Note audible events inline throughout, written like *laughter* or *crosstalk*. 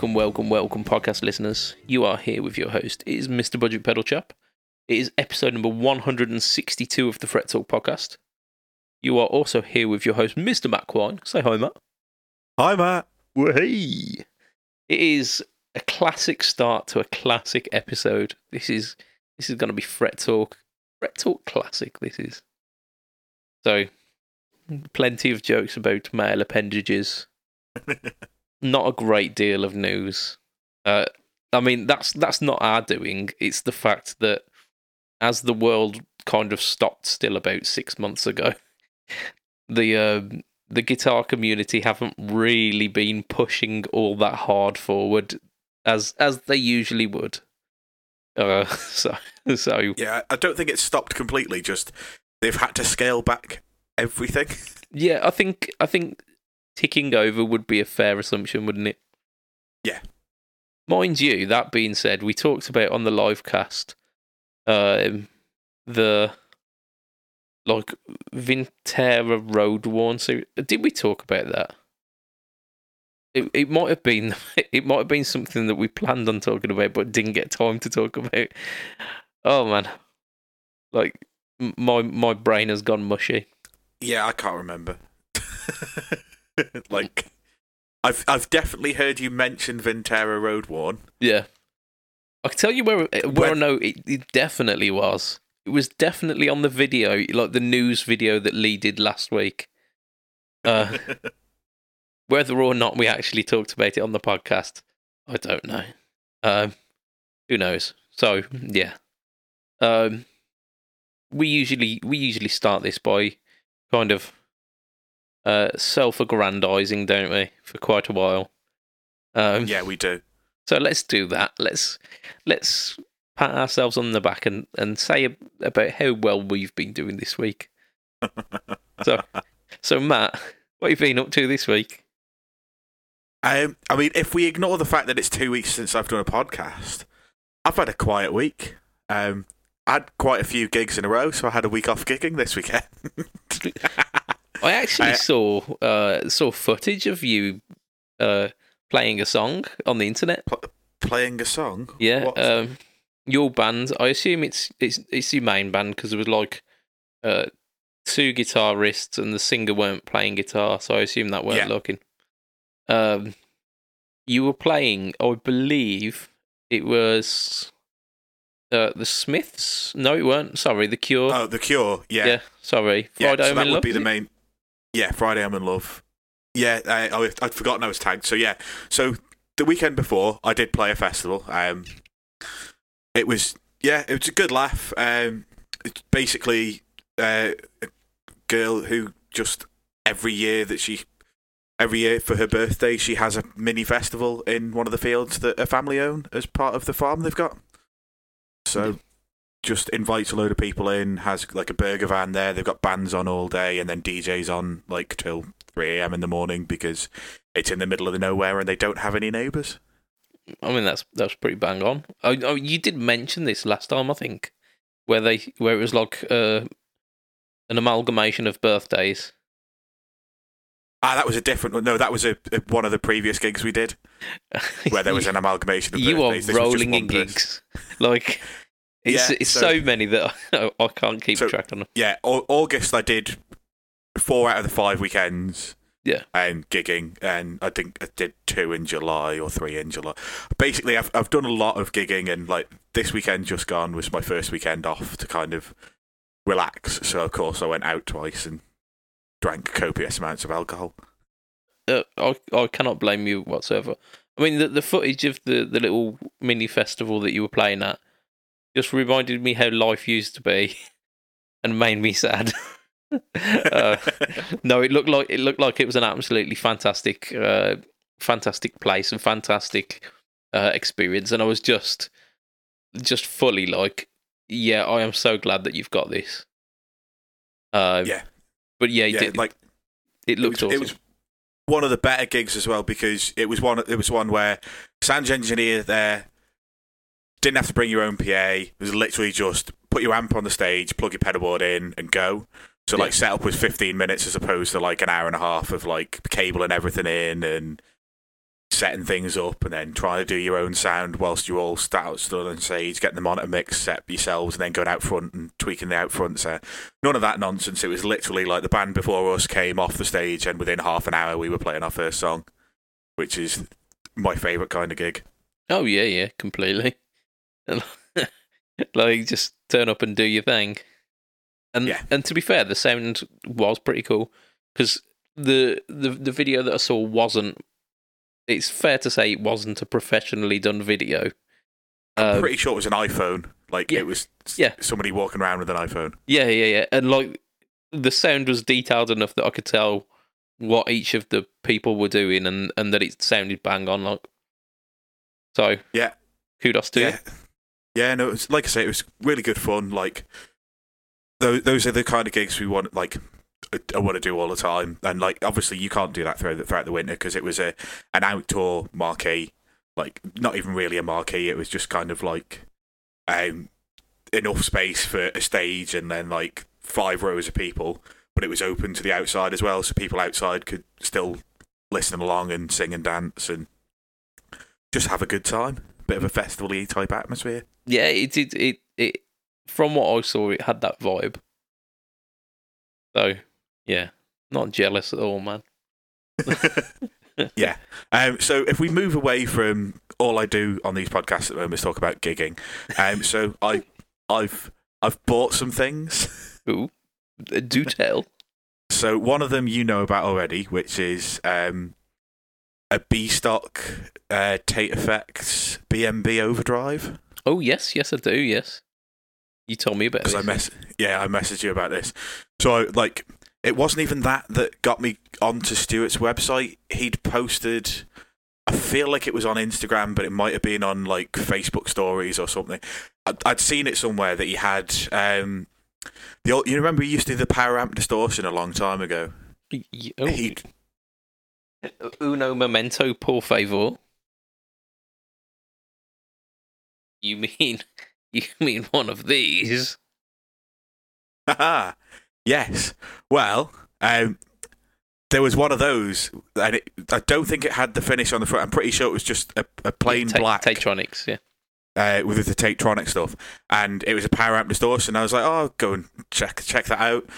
welcome, welcome, welcome, podcast listeners. You are here with your host. It is Mr. Budget Pedal Chap. It is episode number 162 of the Fret Talk podcast. You are also here with your host, Mr. Matt Quine. Say hi, Matt. Hi, Matt. Hey. It is a classic start to a classic episode. This is this is going to be Fret Talk. Fret Talk classic, this is. So, plenty of jokes about male appendages. *laughs* not a great deal of news. Uh, I mean, that's that's not our doing. It's the fact that as the world kind of stopped still about six months ago, *laughs* the uh, the guitar community haven't really been pushing all that hard forward as as they usually would. Uh, *laughs* so so Yeah, I don't think it's stopped completely. Just they've had to scale back everything. *laughs* yeah, I think I think ticking over would be a fair assumption, wouldn't it? Yeah. Mind you, that being said, we talked about on the live cast um, the like Vintera Road Worn. So did we talk about that? It it might have been *laughs* it might have been something that we planned on talking about but didn't get time to talk about. Oh man. Like my my brain has gone mushy. Yeah, I can't remember. *laughs* *laughs* like, I've I've definitely heard you mention Vintera Road Worn. Yeah. I can tell you where where I When- know it, it definitely was. It was definitely on the video, like the news video that Lee did last week. Uh, *laughs* whether or not we actually talked about it on the podcast, I don't know. Um, who knows? So yeah, um, we usually we usually start this by kind of uh, self-aggrandizing, don't we, for quite a while. Um, yeah, we do. so let's do that. Let's let's pat ourselves on the back and, and say about how well we've been doing this week. *laughs* So, so Matt, what have you been up to this week? Um, I mean, if we ignore the fact that it's two weeks since I've done a podcast, I've had a quiet week. Um, I had quite a few gigs in a row, so I had a week off gigging this weekend. *laughs* I actually I- saw uh, saw footage of you uh, playing a song on the internet. Playing a song. Yeah, What? um, your band. I assume it's it's it's your main band because there was like uh, two guitarists and the singer weren't playing guitar, so I assume that weren't Yeah. looking. Um, you were playing, I believe it was uh, the Smiths. No, it weren't. Sorry, the Cure. oh, The Cure. Yeah. yeah. sorry. Yeah, Friday so that would be the main. Yeah, Friday I'm in love. Yeah, I, oh, I'd forgotten I was tagged. So yeah, so the weekend before I did play a festival. Um, it was yeah, it was a good laugh. Um, it's basically uh, a girl who just every year that she. Every year for her birthday, she has a mini festival in one of the fields that her family own as part of the farm they've got. So, just invites a load of people in, has like a burger van there. They've got bands on all day, and then DJs on like till 3 a.m. in the morning because it's in the middle of the nowhere and they don't have any neighbours. I mean, that's that's pretty bang on. Oh, oh, you did mention this last time, I think, where they where it was like uh, an amalgamation of birthdays. Ah, that was a different one. No, that was a, a- one of the previous gigs we did *laughs* where there was an amalgamation of you are birthdays. This rolling in gigs, like it's Yeah, it's so- so, many that *laughs* I, I can't keep So- track on. Them. Yeah, August I did four out of the five weekends. Yeah. And gigging, and I think I did two in July or three in July. Basically, I've I've done a lot of gigging, and like this weekend just gone was my first weekend off to kind of relax. So of course I went out twice and drank copious amounts of alcohol. Uh, I I cannot blame you whatsoever. I mean, the the footage of the the little mini festival that you were playing at just reminded me how life used to be, *laughs* and made me sad. *laughs* uh, *laughs* no, it looked like it looked like it was an absolutely fantastic, uh, fantastic place and fantastic uh, experience, and I was just, just fully like, yeah, I am so glad that you've got this. Uh, Yeah. but yeah, it, yeah, did- like it looked it was, awesome. it was one of the better gigs as well because it was one. It was one where sound engineer there didn't have to bring your own PA. It was literally just put your amp on the stage, plug your pedal board in, and go. So like Yeah. setup was 15 minutes as opposed to like an hour and a half of like cable and everything in and setting things up and then trying to do your own sound whilst you're all sat out stood on stage, getting the monitor mix set yourselves, and then going out front and tweaking the out front set. None of that nonsense. It was literally like the band before us came off the stage, and within half an hour we were playing our first song, which is my favourite kind of gig. Oh yeah, yeah, completely. *laughs* like just turn up and do your thing. And Yeah. and to be fair, the sound was pretty cool because the the the video that I saw wasn't. It's fair to say it wasn't a professionally done video. I'm Um, pretty sure it was an iPhone. Like yeah. it was Yeah. somebody walking around with an iPhone. Yeah, yeah, yeah. And like the sound was detailed enough that I could tell what each of the people were doing and, and that it sounded bang on like so Yeah. kudos to yeah. you. Yeah, no, was, like I say, it was really good fun. Like, those, those are the kind of gigs we want, like, I- I want to do all the time. And, like, obviously, you can't do that throughout the, throughout the winter because it was a an outdoor marquee. Like, not even really a marquee. It was just kind of like um, enough space for a stage and then, like, five rows of people. But it was open to the outside as well, so people outside could still listen along and sing and dance and just have a good time. Bit of a festival-y type atmosphere. Yeah, it did it, it from what I saw it had that vibe. So yeah. Not jealous at all, man. *laughs* yeah. Um, so if we move away from all I do on these podcasts at the moment is talk about gigging. Um, so I, I've I've bought some things. Ooh. Do tell. So one of them you know about already, which is um, a B stock uh, Tate Effects BMB Overdrive. Oh yes, yes I do, yes. You told me about Because I this. mess yeah I messaged you about this. So I, like it wasn't even that that got me onto Stuart's website. He'd posted. I feel like it was on Instagram, but it might have been on like Facebook stories or something. I'd, I'd seen it somewhere that he had. Um, the old, you remember he used to do the power amp distortion a long time ago. Oh. He'd, Uno momento, por favor. You mean *laughs* you mean one of these? Haha. *laughs* yes. Well, um, there was one of those, and it, I don't think it had the finish on the front. I'm pretty sure it was just a, a plain Ta- black. Tatronics, yeah. uh, with the Tatetronic stuff, and it was a power amp distortion. I was like, oh, go and check check that out.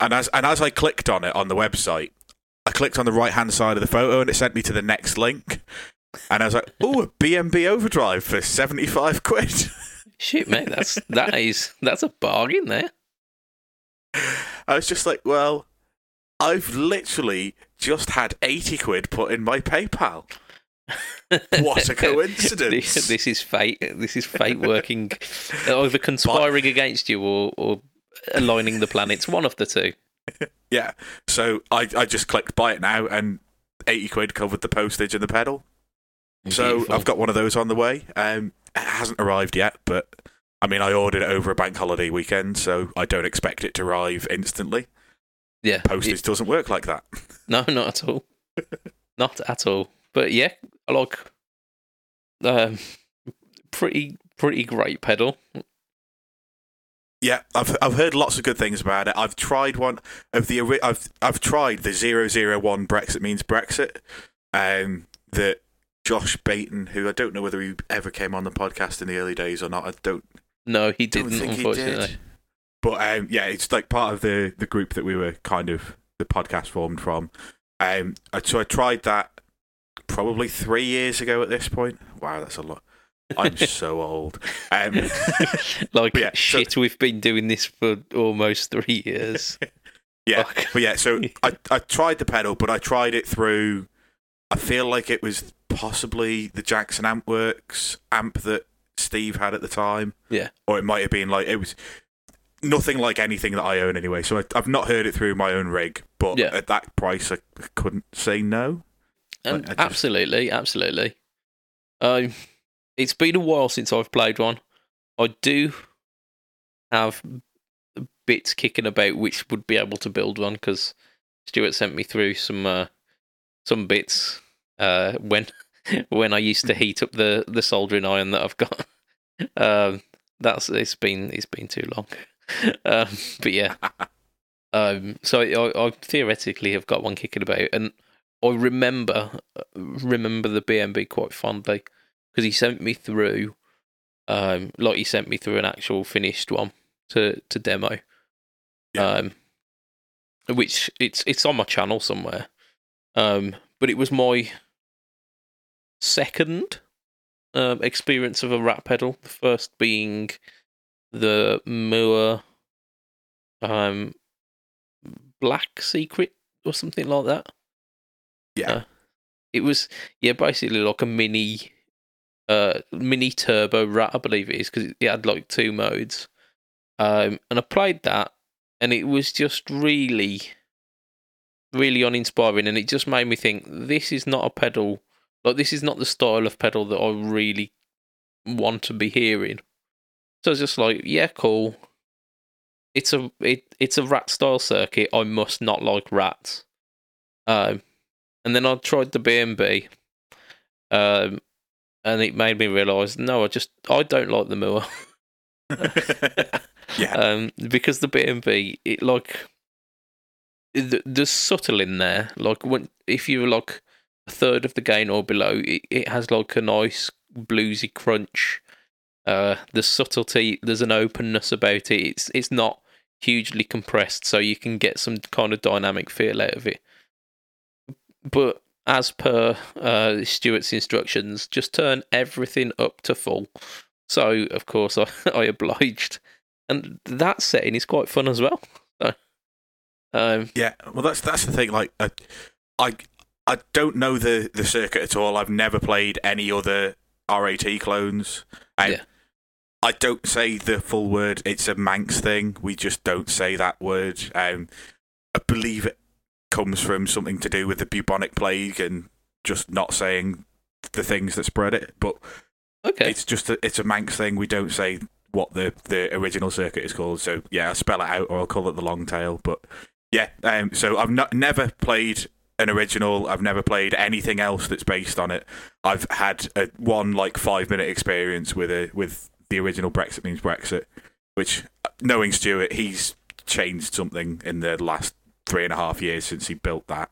And as and as I clicked on it on the website, clicked on the right hand side of the photo, and it sent me to the next link. And I was like, oh, a BMB overdrive for seventy five quid. *laughs* Shit, mate, that's that is that's a bargain there. I was just like, well, I've literally just had eighty quid put in my PayPal. *laughs* What a coincidence. this, this is fate. This is fate working, *laughs* either conspiring against you or, or aligning the planets. One of the two. *laughs* Yeah. So I, I just clicked buy it now, and eighty quid covered the postage and the pedal. So I've got one of those on the way. Um, it hasn't arrived yet, but I mean, I ordered it over a bank holiday weekend, so I don't expect it to arrive instantly. yeah. Postage it- doesn't work like that. *laughs* no, not at all. not at all. But yeah, like um, pretty pretty great pedal. Yeah, I've I've heard lots of good things about it. I've tried one of the I've I've tried the 001 Brexit means Brexit. Um, that Josh Baton, who I don't know whether he ever came on the podcast in the early days or not. I don't No, he didn't. think he unfortunately. did. But um, yeah, it's like part of the the group that we were kind of the podcast formed from. Um, so I tried that probably three years ago at this point. Wow, that's a lot. I'm so old. Um, *laughs* like Yeah, so- shit, we've been doing this for almost three years. *laughs* yeah, Fuck. but yeah. So *laughs* I I tried the pedal, but I tried it through. I feel like it was possibly the Jackson Ampworks amp that Steve had at the time. Yeah. or it might have been like it was nothing like anything that I own anyway. So I, I've not heard it through my own rig, but Yeah. at that price, I couldn't say no. And I just- absolutely, absolutely. Um, it's been a while since I've played one. I do have bits kicking about which would be able to build one because Stuart sent me through some uh, some bits uh, when *laughs* when I used to heat up the the soldering iron that I've got. *laughs* Um, that's it's been it's been too long. *laughs* Um, but yeah, um, so I, I theoretically have got one kicking about, and I remember remember the BMB quite fondly because he sent me through, um, like he sent me through an actual finished one to to demo. Yeah. Um, which it's it's on my channel somewhere. Um, but it was my second um, experience of a rat pedal. The first being the Mooer um, Black Secret or something like that. Yeah. Uh, it was yeah, basically like a mini, uh, mini turbo rat, I believe it is, because it had like two modes. Um, and I played that, and it was just really, really uninspiring, and it just made me think this is not a pedal. Like this is not the style of pedal that I really want to be hearing. So it's just like, yeah, cool. It's a it it's a rat style circuit. I must not like rats. Um, and then I tried the BMB, um, and it made me realise, no, I just I don't like the Mooer. *laughs* yeah. um, because the BMB, it like the, there's subtle in there. Like when if you're like a third of the gain or below, it, it has like a nice bluesy crunch. Uh, the subtlety, there's an openness about it. It's it's not hugely compressed, so you can get some kind of dynamic feel out of it. But as per uh, Stuart's instructions, just turn everything up to full. So of course *laughs* I, I obliged, and that setting is quite fun as well. So, um, Yeah, well, that's that's the thing. Like, I, I, I don't know the the circuit at all. I've never played any other RAT clones. I, Yeah. I don't say the full word. It's a Manx thing. We just don't say that word. Um, I believe it comes from something to do with the bubonic plague and just not saying the things that spread it. But okay, it's just a, it's a Manx thing. We don't say what the the original circuit is called. So yeah, I'll spell it out or I'll call it the long tail. But yeah, um, so I've not never played an original. I've never played anything else that's based on it. I've had a one like five minute experience with a with the original Brexit means Brexit, which knowing Stuart, he's changed something in the last three and a half years since he built that.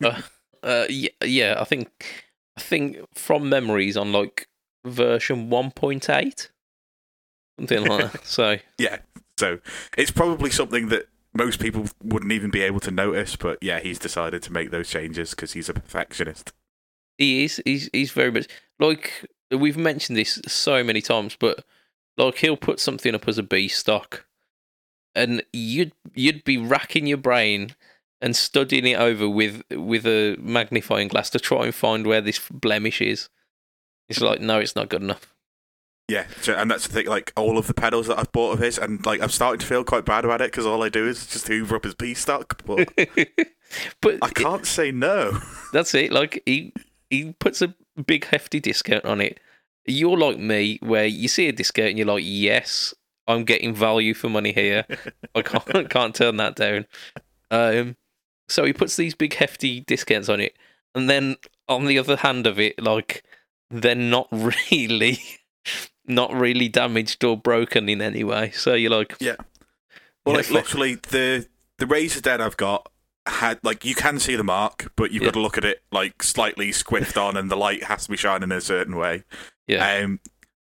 *laughs* uh, yeah, yeah, I think I think from memories on like version one point eight, something like that. So *laughs* Yeah, so it's probably something that most people wouldn't even be able to notice. But yeah, he's decided to make those changes because he's a perfectionist. He is. He's he's very much like we've mentioned this so many times, but like he'll put something up as a B stock, and you'd you'd be racking your brain and studying it over with with a magnifying glass to try and find where this blemish is. It's like no, it's not good enough. Yeah, so, and that's the thing. Like all of the pedals that I've bought of his, and like I'm starting to feel quite bad about it because all I do is just hoover up his B stock. But *laughs* but I can't say no. *laughs* That's it. Like he he puts a big hefty discount on it. You're like me, where you see a discount and you're like, yes, I'm getting value for money here. I *laughs* can't can't turn that down. Um, so he puts these big hefty discounts on it, and then on the other hand of it, like they're not *laughs* really, not really damaged or broken in any way. So you're like, Yeah. Well, like literally the the Razor Den I've got had like you can see the mark, but you've Yeah. got to look at it like slightly squiffed on, and the light has to be shining in a certain way. yeah, Um,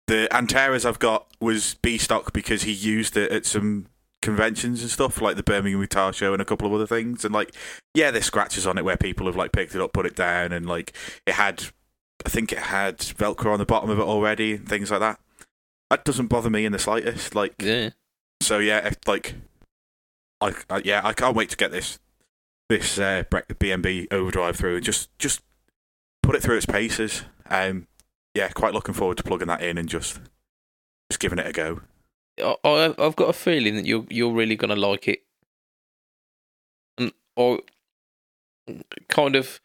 the Antares I've got was B stock because he used it at some conventions and stuff, like the Birmingham Guitar Show and a couple of other things. And like, yeah, there's scratches on it where people have like picked it up, put it down, and like it had, I think it had Velcro on the bottom of it already and things like that. That doesn't bother me in the slightest. Like, yeah. so yeah, if, like, I, I yeah, I can't wait to get this this uh, BMB overdrive through and just just put it through its paces. Um, yeah, quite looking forward to plugging that in and just just giving it a go. I, I've got a feeling that you're you're really gonna like it, and or kind of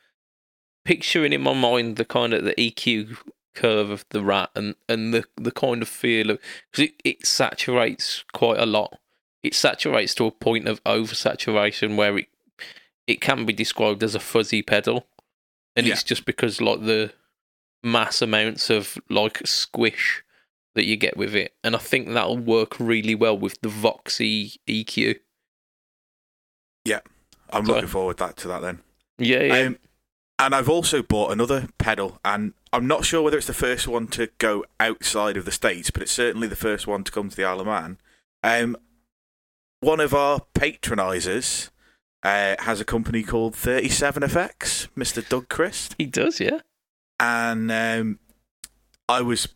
picturing in my mind the kind of the EQ curve of the rat and and the the kind of feel of because it, it saturates quite a lot. It saturates to a point of oversaturation where it it can be described as a fuzzy pedal, and Yeah. it's just because like the mass amounts of like squish that you get with it, and I think that'll work really well with the Voxy EQ. Yeah, I'm So- looking forward that to that then. Yeah, yeah. Um, and I've also bought another pedal, and I'm not sure whether it's the first one to go outside of the States, but it's certainly the first one to come to the Isle of Man. Um, one of our patronisers uh, has a company called 37FX, Mr. Doug Christ. he does, yeah. And um, I was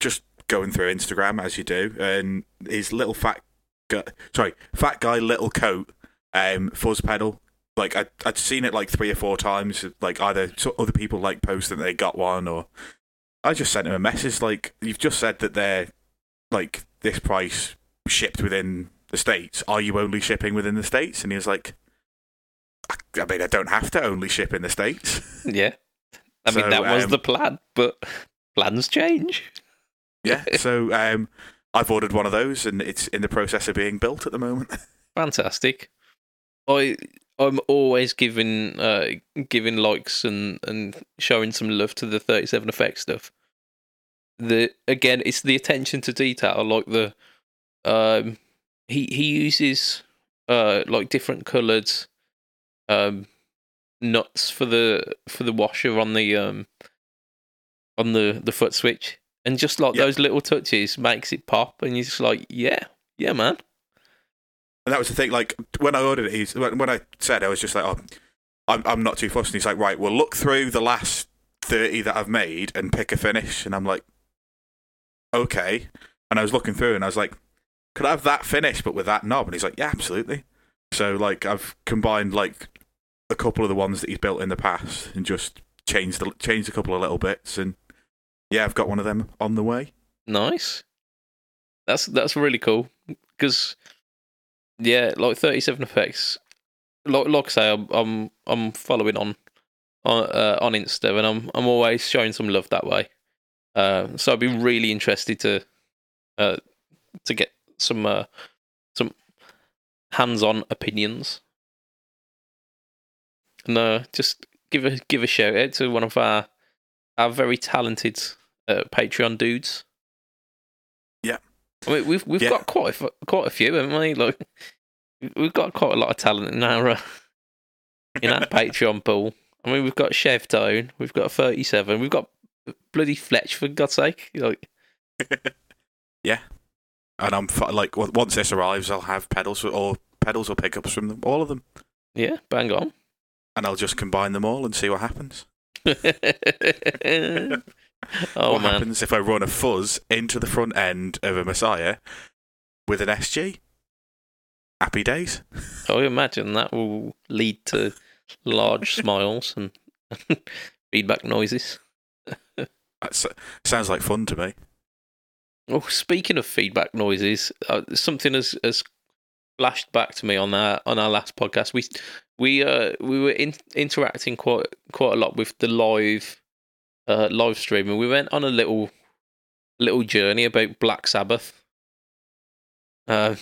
just going through Instagram, as you do, and his little fat guy, sorry, fat guy little coat um, fuzz pedal like I, I'd seen it like three or four times. Like either other people like post that they got one, or I just sent him a message like, "You've just said that they're like this price shipped within the states. Are you only shipping within the states?" And he was like, "I, I mean, I don't have to only ship in the states." Yeah. I mean, So, that was um, the plan, but plans change. yeah. *laughs* So um, I've ordered one of those, and it's in the process of being built at the moment. *laughs* Fantastic. I I'm always giving uh giving likes and and showing some love to the 37 effect stuff. The again, it's the attention to detail. Like the um, he he uses uh like different coloured um nuts for the for the washer on the um on the the foot switch, and just like Yeah. those little touches makes it pop, and you're just like, yeah, yeah, man. And that was the thing. Like when I ordered it, he's when when I said I was just like, "Oh, I'm I'm not too fussed." And he's like, "Right, we'll look through the last thirty that I've made and pick a finish." And I'm like, "Okay." And I was looking through, and I was like, "Could I have that finish, but with that knob?" And he's like, "Yeah, absolutely." So like I've combined like a couple of the ones that he's built in the past and just changed the, changed a couple of little bits, and yeah, I've got one of them on the way. Nice. That's that's really cool because yeah, like thirty seven effects. Like like I say, I'm I'm, I'm following on on uh, on Insta, and I'm I'm always showing some love that way. Uh, so I'd be really interested to uh, to get some uh, some hands on opinions, uh, just give a give a shout out to one of our our very talented uh, Patreon dudes. Yeah. I mean, we've we've Yeah. got quite a, quite a few, haven't we? Like, we've got quite a lot of talent in our uh, in our *laughs* Patreon pool. I mean, we've got Chef Tone, we've got thirty seven, we've got bloody Fletch for God's sake. Like, *laughs* yeah, And I'm like, once this arrives, I'll have pedals or pedals or pickups from them, all of them. yeah, bang on. And I'll just combine them all and see what happens. *laughs* *laughs* oh what man, happens if I run a fuzz into the front end of a Messiah with an SG? Happy days. I imagine that will lead to large *laughs* smiles and feedback noises. That sounds like fun to me. Oh, speaking of feedback noises, uh, something as has flashed back to me on our on our last podcast. We we uh we were in, interacting quite quite a lot with the live uh live stream, and we went on a little little journey about Black Sabbath. Uh,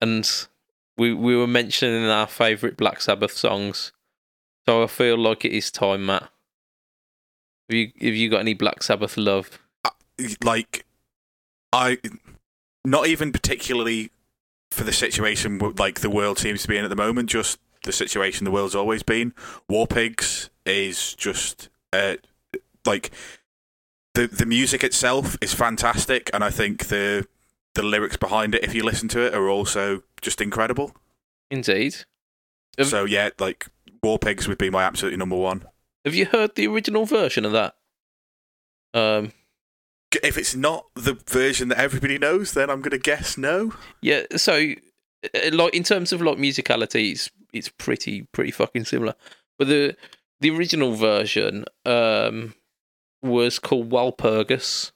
and we we were mentioning our favourite Black Sabbath songs. So I feel like it is time, Matt. Have you have you got any Black Sabbath love? Like, I not even particularly for the situation like the world seems to be in at the moment. Just the situation the world's always been. War Pigs is just uh, like the the music itself is fantastic, and I think the the lyrics behind it, if you listen to it, are also just incredible. Indeed. Have- So yeah, like War Pigs would be my absolutely number one. Have you heard the original version of that? Um, If it's not the version that everybody knows, then I'm gonna guess no. yeah. So, uh, like in terms of like musicality, it's it's pretty pretty fucking similar. But the the original version um was called Walpurgis,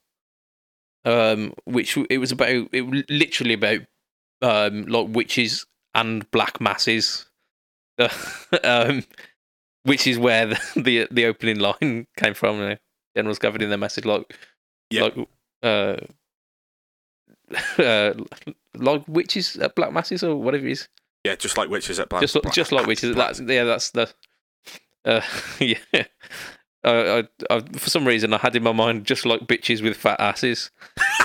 um, which it was about it was literally about um like witches and black masses, *laughs* um, which is where the, *laughs* the the opening line *laughs* came from. You know, Generals gathered in their message like Yeah. like uh, *laughs* uh like witches at black masses or whatever it is. Yeah, just like witches at Black. just Black- just like witches. Black- That's yeah. That's the uh, *laughs* yeah. I, I, for some reason, I had in my mind just like bitches with fat asses,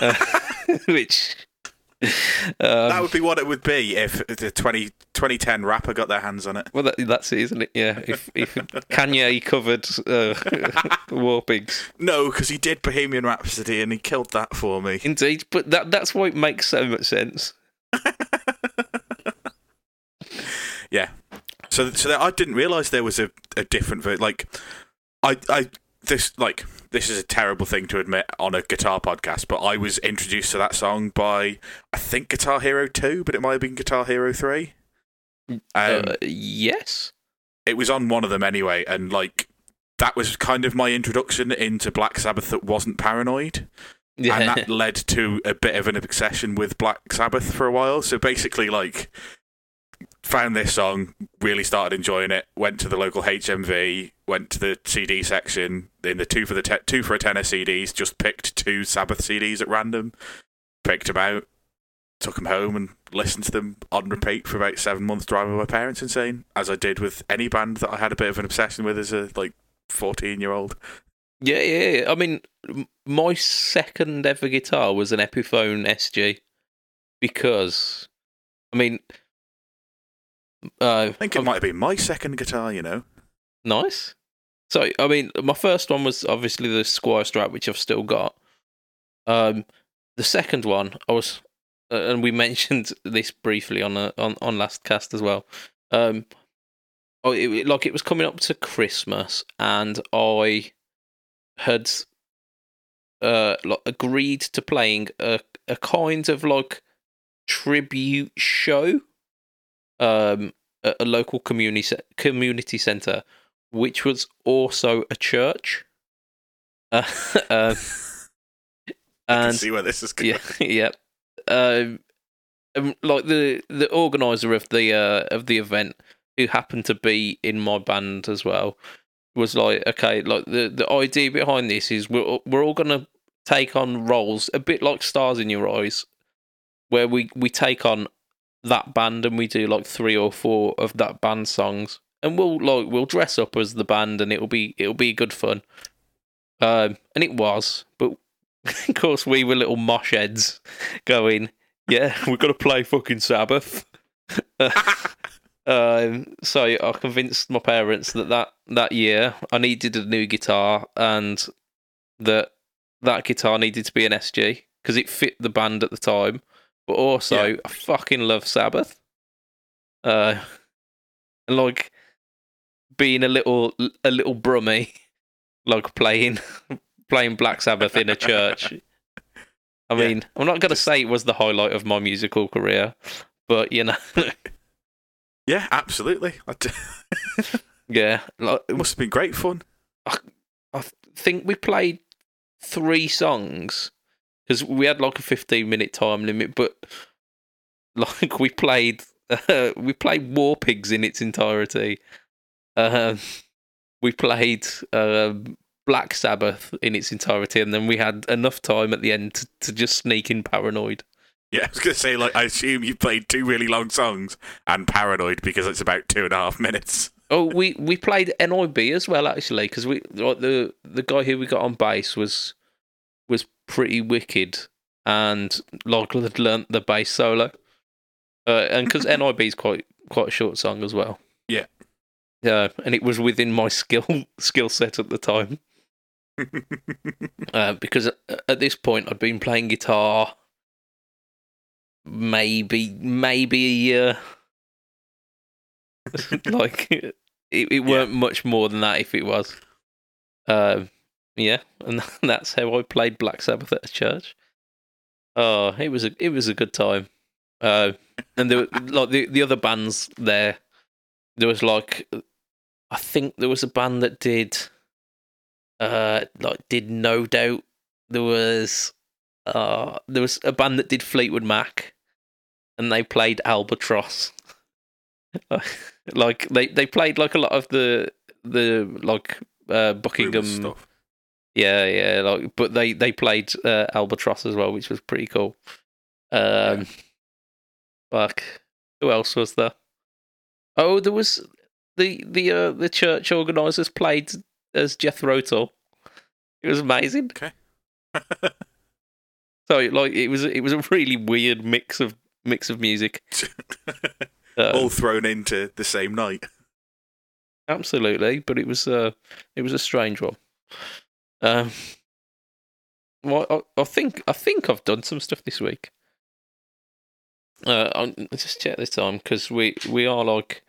uh, *laughs* which Um, that would be what it would be if the 20, 2010 rapper got their hands on it. well, that, that's it, isn't it? Yeah. If if Kanye covered uh, *laughs* War Pigs, No, because he did Bohemian Rhapsody and he killed that for me. indeed. But that that's why it makes so much sense. *laughs* Yeah. So, so that I didn't realize there was a, a different ver- like, I, I, this like this is a terrible thing to admit on a guitar podcast, but I was introduced to that song by I think Guitar Hero two, but it might have been Guitar Hero three. Um, uh, yes. it was on one of them anyway, and like that was kind of my introduction into Black Sabbath that wasn't paranoid. Yeah. and that *laughs* led to a bit of an obsession with Black Sabbath for a while. So basically, like, found this song, really started enjoying it. Went to the local HMV, went to the CD section in the two for the te- two for a tenner CDs. Just picked two Sabbath CDs at random, picked them out, took them home, and listened to them on repeat for about seven months. Driving my parents insane, as I did with any band that I had a bit of an obsession with as a like fourteen year old. Yeah, yeah, yeah. I mean, my second ever guitar was an Epiphone SG because, I mean, uh, I think it might have been my second guitar. You know. nice. So, I mean, my first one was obviously the Squier Strat, which I've still got. Um, the second one, I was, uh, and we *laughs* mentioned this briefly on a, on on last cast as well. Um, oh, it- like it was coming up to Christmas, and I had uh like agreed to playing a a kind of like tribute show um at a local community community center which was also a church *laughs* uh, um, *laughs* I can and see where this is going. yeah *laughs* yeah um, um like the the organizer of the uh of the event who happened to be in my band as well was like okay like the the idea behind this is we're we're all gonna take on roles a bit like stars in your eyes where we we take on that band and we do like three or four of that band songs. And we'll like we'll dress up as the band and it'll be it'll be good fun. Um and it was but *laughs* of course we were little mosh heads going yeah *laughs* we've got to play fucking sabbath. *laughs* Um so i convinced my parents that, that that year i needed a new guitar and that that guitar needed to be an sg because it fit the band at the time but also Yeah. i fucking love sabbath uh *laughs* and like being a little a little brummy *laughs* like playing *laughs* playing black sabbath in a church I Yeah, mean, I'm not going to say it was the highlight of my musical career, but you know, Yeah, absolutely. I yeah. Like, It must have been great fun. I think we played three songs because we had like a 15 minute time limit, but *laughs* like we played, uh, *laughs* we played War Pigs in its entirety. Um, we played um, Black Sabbath in its entirety, and then we had enough time at the end to, to just sneak in Paranoid. Yeah, *laughs* I was going to say, like, I assume you played two really long songs and Paranoid because it's about two and a half minutes. Oh, we, we played NIB as well actually because we like the the guy who we got on bass was was pretty wicked and like had learnt the bass solo, uh, and because *laughs* NIB is quite quite a short song as well. Yeah. Yeah, and it was within my skill *laughs* skill set at the time *laughs* uh, because at, at this point I'd been playing guitar maybe maybe a year. like it, it weren't much more than that if it was. Um, yeah, and *laughs* that's how I played Black Sabbath at a church. Oh, it was a it was a good time. Uh, and there were, like the the other bands there. There was like, I think there was a band that did, uh, like did No Doubt. There was, uh, there was a band that did Fleetwood Mac, and they played Albatross. *laughs* like they they played like a lot of the the like uh, Buckingham stuff. Yeah, yeah, like but they they played uh, Albatross as well, which was pretty cool. Um, fuck, who else was there? Oh, there was the the uh, the church organisers played as Jethro Tull. It was amazing. Okay. *laughs* so like it was it was a really weird mix of mix of music. Uh, *laughs* All thrown into the same night. absolutely, but it was uh it was a strange one. Um, well, I, I think I think I've done some stuff this week. Uh, let's just check this time because we we are like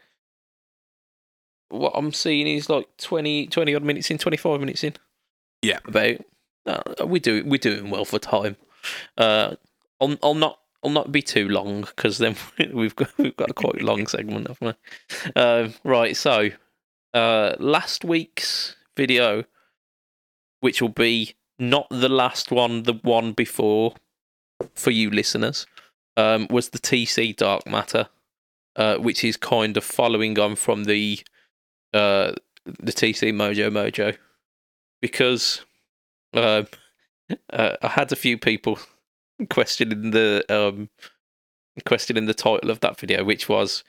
what I'm seeing is like 20, 20 odd minutes in, twenty five minutes in. Yeah. about. Uh, we do we're doing well for time. Uh, I'll I'll not I'll not be too long because then *laughs* we've got we've got a quite long *laughs* segment, haven't we? Uh, right, so uh, last week's video, which will be not the last one, the one before for you listeners, um, was the TC Dark Matter, uh, which is kind of following on from the uh, the TC Mojo Mojo, because um, uh, I had a few people *laughs* questioning the um, questioning the title of that video, which was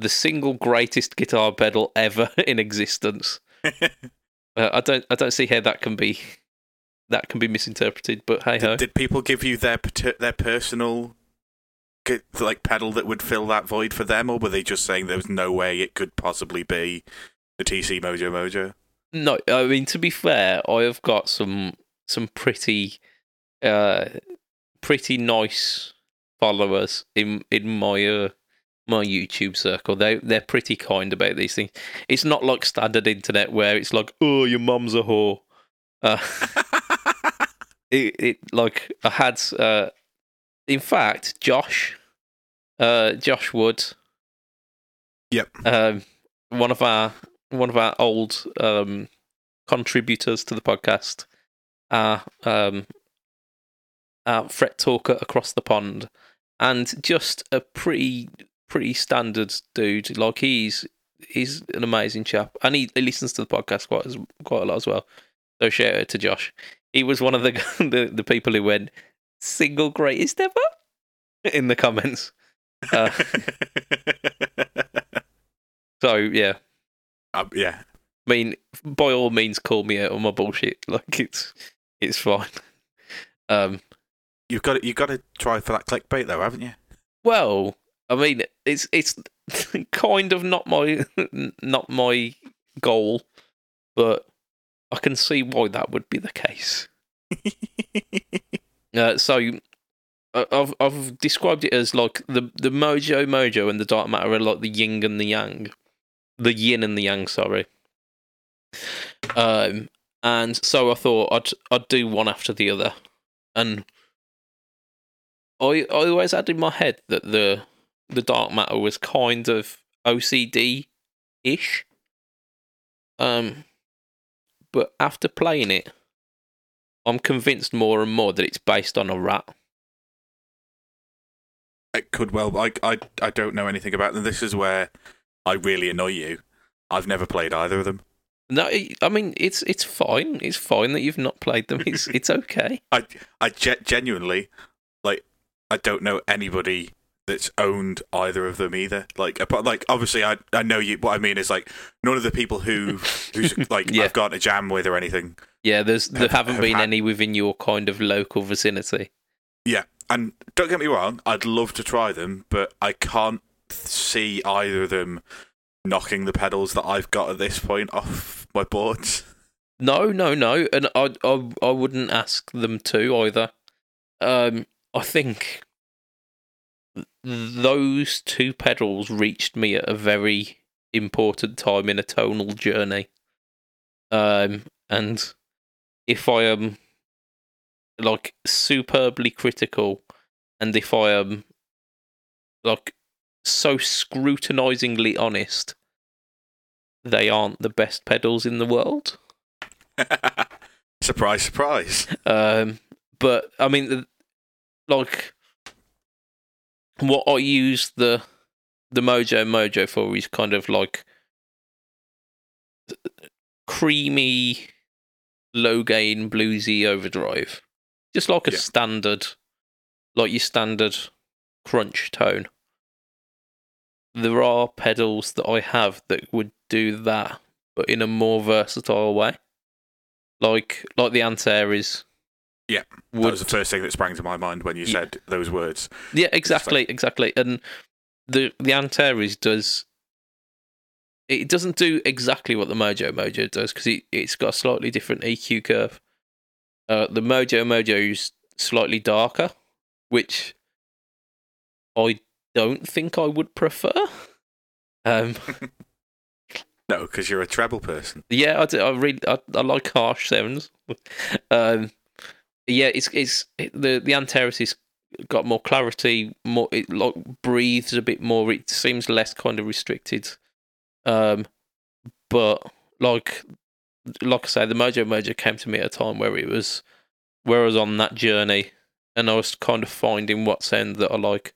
the single greatest guitar pedal ever *laughs* in existence. *laughs* Uh, I don't I don't see how that can be that can be misinterpreted, but hey ho. Did, did people give you their their personal like pedal that would fill that void for them, or were they just saying there was no way it could possibly be the TC Mojo Mojo? No, I mean to be fair, I have got some some pretty uh pretty nice followers in in my uh, my YouTube circle. They they're pretty kind about these things. It's not like standard internet where it's like, oh, your mum's a whore. Uh, *laughs* it, it like I had uh, in fact Josh, uh, Josh Wood. Yep. Um, one of our one of our old um contributors to the podcast, our um, our fret talker across the pond, and just a pretty pretty standard dude. Like he's he's an amazing chap, and he, he listens to the podcast quite as, quite a lot as well. So shout out to Josh. He was one of the *laughs* the, the people who went single greatest ever *laughs* in the comments. Uh, *laughs* so yeah, um, yeah. I mean, by all means, call me out on my bullshit. Like it's it's fine. Um, You've got to, you've got to try for that clickbait though, haven't you? well, I mean, it's it's *laughs* kind of not my *laughs* not my goal, but I can see why that would be the case. *laughs* Uh, so I've I've described it as like the the mojo mojo and the dark matter are like the yin and the yang, the yin and the yang. Sorry. Um, and so I thought I'd I'd do one after the other, and I I always had in my head that the the dark matter was kind of OCD ish. Um, but after playing it, I'm convinced more and more that it's based on a rat. It could well. I, I, I don't know anything about them. This is where I really annoy you. I've never played either of them. No, I mean it's it's fine. It's fine that you've not played them. It's *laughs* it's okay. I, I ge- genuinely, like, I don't know anybody that's owned either of them either. Like, apart, like obviously, I, I know you. What I mean is, like, none of the people who, who's *laughs* like, Yeah. I've got a jam with or anything. Yeah, there's there Have- haven't have been had- any within your kind of local vicinity. Yeah, and don't get me wrong, I'd love to try them, but I can't see either of them knocking the pedals that I've got at this point off my boards. No, no, no, and I I I wouldn't ask them to either. Um, I think those two pedals reached me at a very important time in a tonal journey. Um, and if I am like superbly critical, and if I am like so scrutinizingly honest, they aren't the best pedals in the world. *laughs* surprise, surprise. Um, but I mean, like, what I use the the Mojo Mojo for is kind of like creamy, low gain, bluesy overdrive, just like a Yeah. standard, like your standard crunch tone. There are pedals that I have that would do that, but in a more versatile way. Like like the Antares Yeah, that was the first thing that sprang to my mind when you Yeah. said those words. Yeah, exactly, exactly. And the the Antares does. It doesn't do exactly what the Mojo Mojo does because it, it's got a slightly different EQ curve. Uh, the Mojo Mojo is slightly darker, which I don't think I would prefer. Um, *laughs* No, because you're a treble person. yeah, I, do, I really I, I like harsh sounds. *laughs* um, yeah, it's it's it, the the Antares has got more clarity, more it like breathes a bit more. It seems less kind of restricted. Um, but like like I say, the Mojo Mojo came to me at a time where it was where I was on that journey, and I was kind of finding what sound that I like,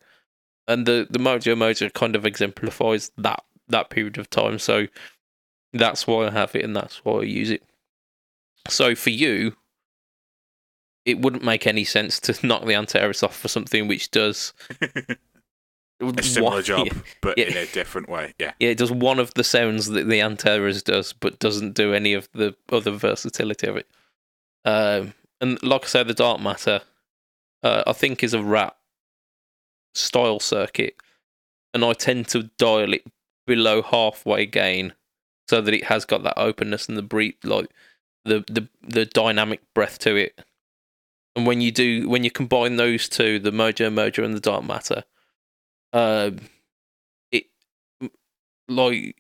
and the the Mojo Mojo kind of exemplifies that that period of time. So that's why I have it, and that's why I use it. So for you, it wouldn't make any sense to *laughs* knock the Antares off for something which does *laughs* a similar Why- job, *laughs* but Yeah. in a different way. Yeah. Yeah, it does one of the sounds that the Antares does, but doesn't do any of the other versatility of it. Um, and like I said, the Dark Matter, uh, I think, is a rat style circuit, and I tend to dial it below halfway gain so that it has got that openness and the breathe, like the the the dynamic breath to it. And when you do, when you combine those two, the Mojo Mojo and the Dark Matter, um, it like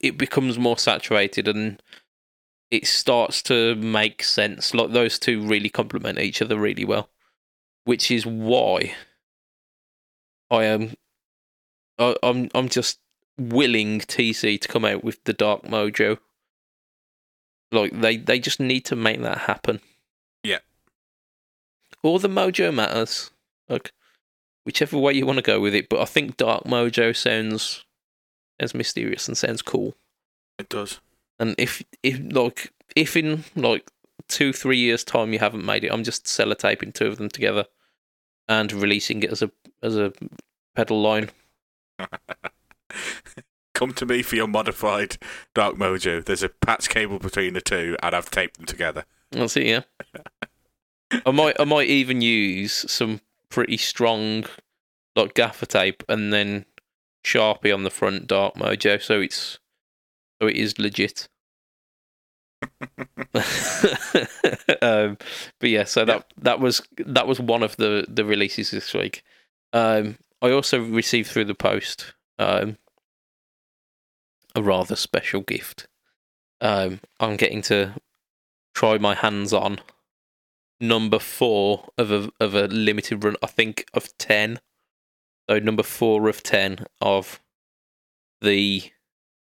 it becomes more saturated and it starts to make sense. Like those two really complement each other really well, which is why I am. I, I'm I'm just willing TC to come out with the Dark Mojo. Like they they just need to make that happen. Or the Mojo matters. Like whichever way you want to go with it, but I think Dark Mojo sounds as mysterious and sounds cool. It does. And if if like if in like two three years time you haven't made it, I'm just sellotaping two of them together and releasing it as a as a pedal line. *laughs* Come to me for your modified Dark Mojo. There's a patch cable between the two, and I've taped them together. That's it, yeah. *laughs* I might I might even use some pretty strong like gaffer tape and then Sharpie on the front Dark Mojo so it's so it is legit. *laughs* um, but yeah, so that that was that was one of the the releases this week. Um, I also received through the post um, a rather special gift. Um, I'm getting to try my hands on number four of a of a limited run. I think of ten. So number four of ten of the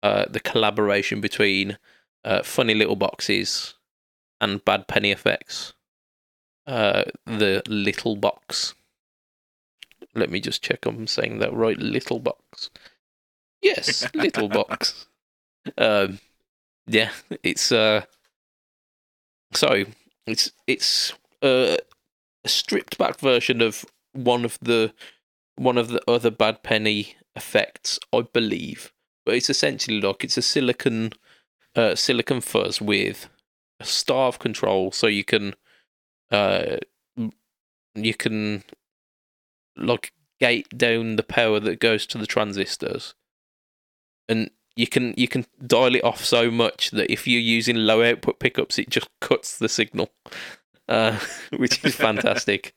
uh, the collaboration between uh, funny little boxes and bad penny effects. Uh, the little box. Let me just check I'm saying that right. Little box. Yes, *laughs* little box. Um, yeah, it's uh. So it's it's uh, a stripped back version of one of the one of the other bad penny effects, I believe. But it's essentially like it's a silicon uh, silicon fuzz with a starve control, so you can uh you can like gate down the power that goes to the transistors, and you can you can dial it off so much that if you're using low output pickups, it just cuts the signal, uh, *laughs* which is fantastic.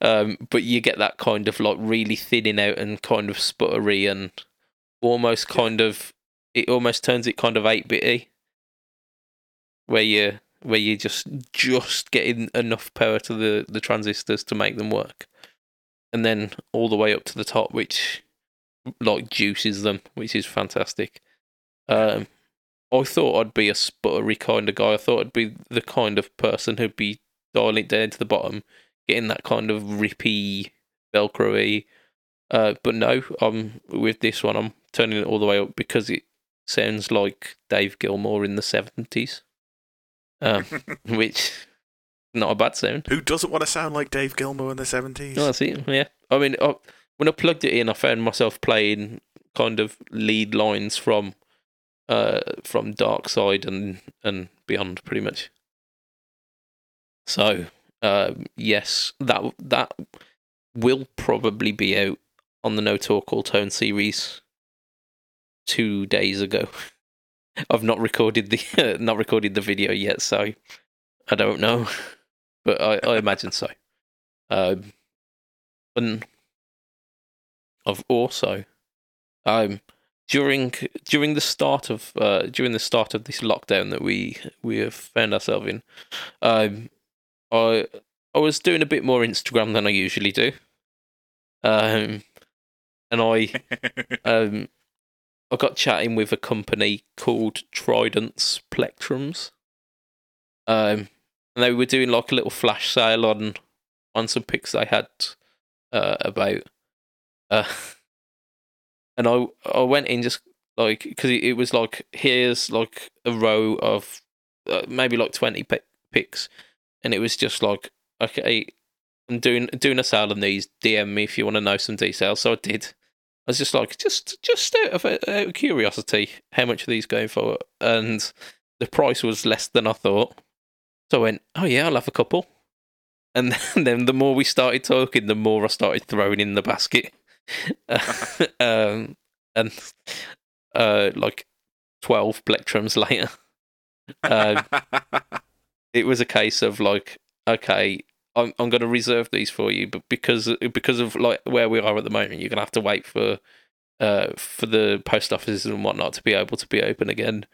Um, but you get that kind of like really thinning out and kind of sputtery and almost kind of it almost turns it kind of eight bitty, where you where you're just just getting enough power to the the transistors to make them work, and then all the way up to the top, which like juices them, which is fantastic. Um, I thought I'd be a sputtery kind of guy. I thought I'd be the kind of person who'd be dialing it down to the bottom, getting that kind of rippy, velcro-y. Uh, but no, I'm with this one, I'm turning it all the way up because it sounds like Dave Gilmour in the seventies, um, *laughs* which not a bad sound. Who doesn't want to sound like Dave Gilmour in the 70s? Oh, that's it. Yeah, I mean, I, when I plugged it in, I found myself playing kind of lead lines from, uh, from Dark Side and and beyond, pretty much. So um, yes, that that will probably be out on the No Talk All Tone series two days ago. *laughs* I've not recorded the *laughs* not recorded the video yet, so I don't know, *laughs* but I, I imagine so. Um, and I've also um during during the start of uh, during the start of this lockdown that we we have found ourselves in, um, I I was doing a bit more Instagram than I usually do, um, and I *laughs* um I got chatting with a company called Trident's Plectrums, um, and they were doing like a little flash sale on on some pics they had uh, about. Uh, *laughs* and I I went in just like because it, was like here's like a row of uh, maybe like twenty pic- pics, and it was just like okay, I'm doing doing a sale on these. DM me if you want to know some details. So I did. I was just like just just out of, out of curiosity, how much are these going for? And the price was less than I thought. So I went, oh yeah, I'll have a couple. And *laughs* then the more we started talking, the more I started throwing in the basket. *laughs* um, and uh, like 12 plectrums later, uh, *laughs* it was a case of like, okay, I'm, I'm going to reserve these for you, but because because of like where we are at the moment, you're going to have to wait for uh, for the post offices and whatnot to be able to be open again,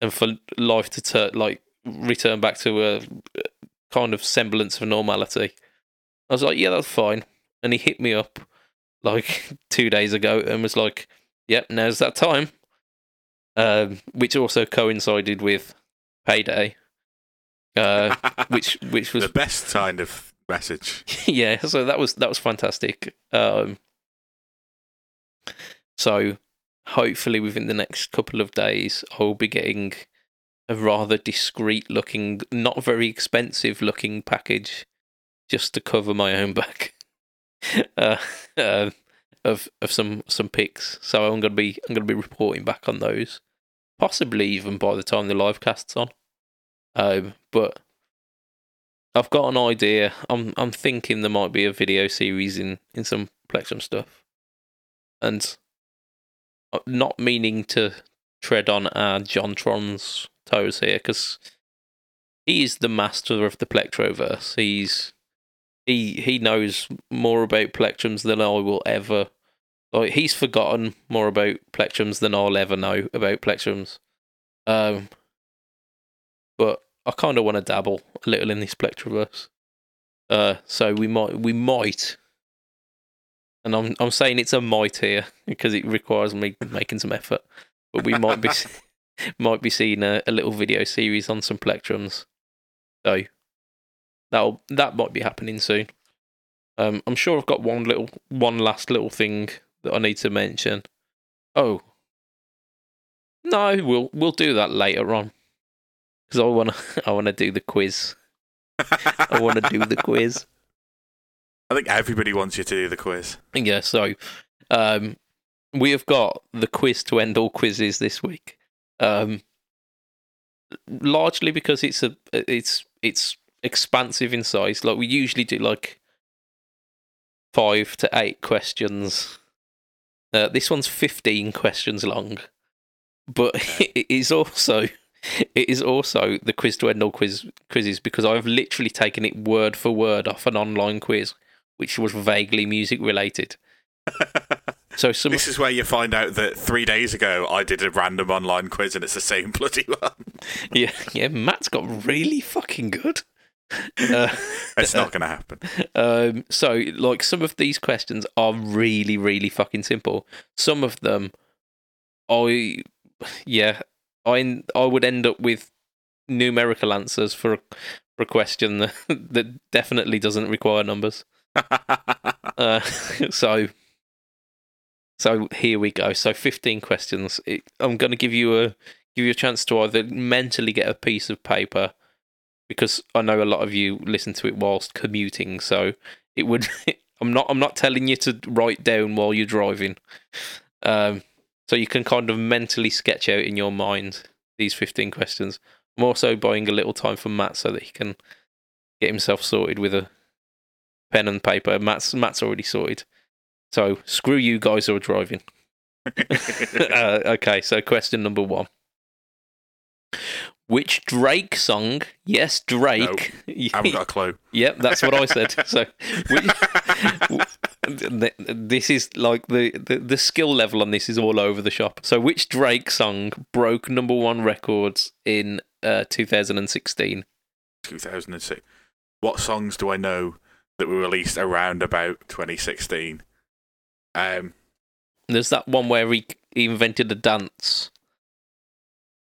and for life to tur- like return back to a kind of semblance of normality. I was like, yeah, that's fine. And he hit me up like *laughs* two days ago and was like, "Yep, now's that time," um, which also coincided with payday, uh, *laughs* which which was the best kind of message. *laughs* yeah. So that was that was fantastic. Um, so hopefully within the next couple of days, I'll be getting a rather discreet looking, not very expensive looking package just to cover my own back. *laughs* uh, uh, of of some some picks. So I'm gonna be I'm gonna be reporting back on those, possibly even by the time the live cast's on. Um, but I've got an idea. I'm I'm thinking there might be a video series in in some Plectrum stuff, and not meaning to tread on our JonTron's toes here because he's the master of the Plectroverse. He's he he knows more about plectrums than I will ever. Like he's forgotten more about plectrums than I'll ever know about plectrums. Um, but I kind of want to dabble a little in this plectroverse. Uh, so we might we might, and I'm I'm saying it's a might here because it requires me making some effort. But we might be *laughs* might be seeing a, a little video series on some plectrums. So that that might be happening soon. Um, I'm sure I've got one little, one last little thing that I need to mention. Oh, no, we'll we'll do that later on because I want to *laughs* I want to do the quiz. I want to do the quiz. *laughs* I think everybody wants you to do the quiz. Yeah, so um, we have got the quiz to end all quizzes this week. Um, largely because it's a it's it's expansive in size. Like we usually do, like five to eight questions. Uh, this one's fifteen questions long, but *laughs* it is also it is also the quiz to end all quiz quizzes because I've literally taken it word for word off an online quiz, which was vaguely music related. *laughs* So some this is where you find out that three days ago I did a random online quiz and it's the same *laughs* bloody one. yeah, yeah. Matt's got really fucking good. *laughs* Uh, it's not going to happen. Um, so, like, some of these questions are really, really fucking simple. Some of them, I, yeah, I, I would end up with numerical answers for a, for a question that, *laughs* that definitely doesn't require numbers. *laughs* uh, so, so here we go. So, fifteen questions. I'm going to give you a give you a chance to either mentally get a piece of paper because I know a lot of you listen to it whilst commuting, so it would. *laughs* I'm not. I'm not telling you to write down while you're driving, um, so you can kind of mentally sketch out in your mind these 15 questions. I'm also buying a little time for Matt so that he can get himself sorted with a pen and paper. Matt's Matt's already sorted. So screw you guys who are driving. *laughs* *laughs* uh, okay, so question number one. Which Drake song? Yes, Drake. I haven't got a clue. *laughs* yep, that's what I said. So, which, this is like the, the the skill level on this is all over the shop. So, which Drake song broke number one records in uh, 2016? 2006. What songs do I know that were released around about 2016? Um, There's that one where he, he invented a dance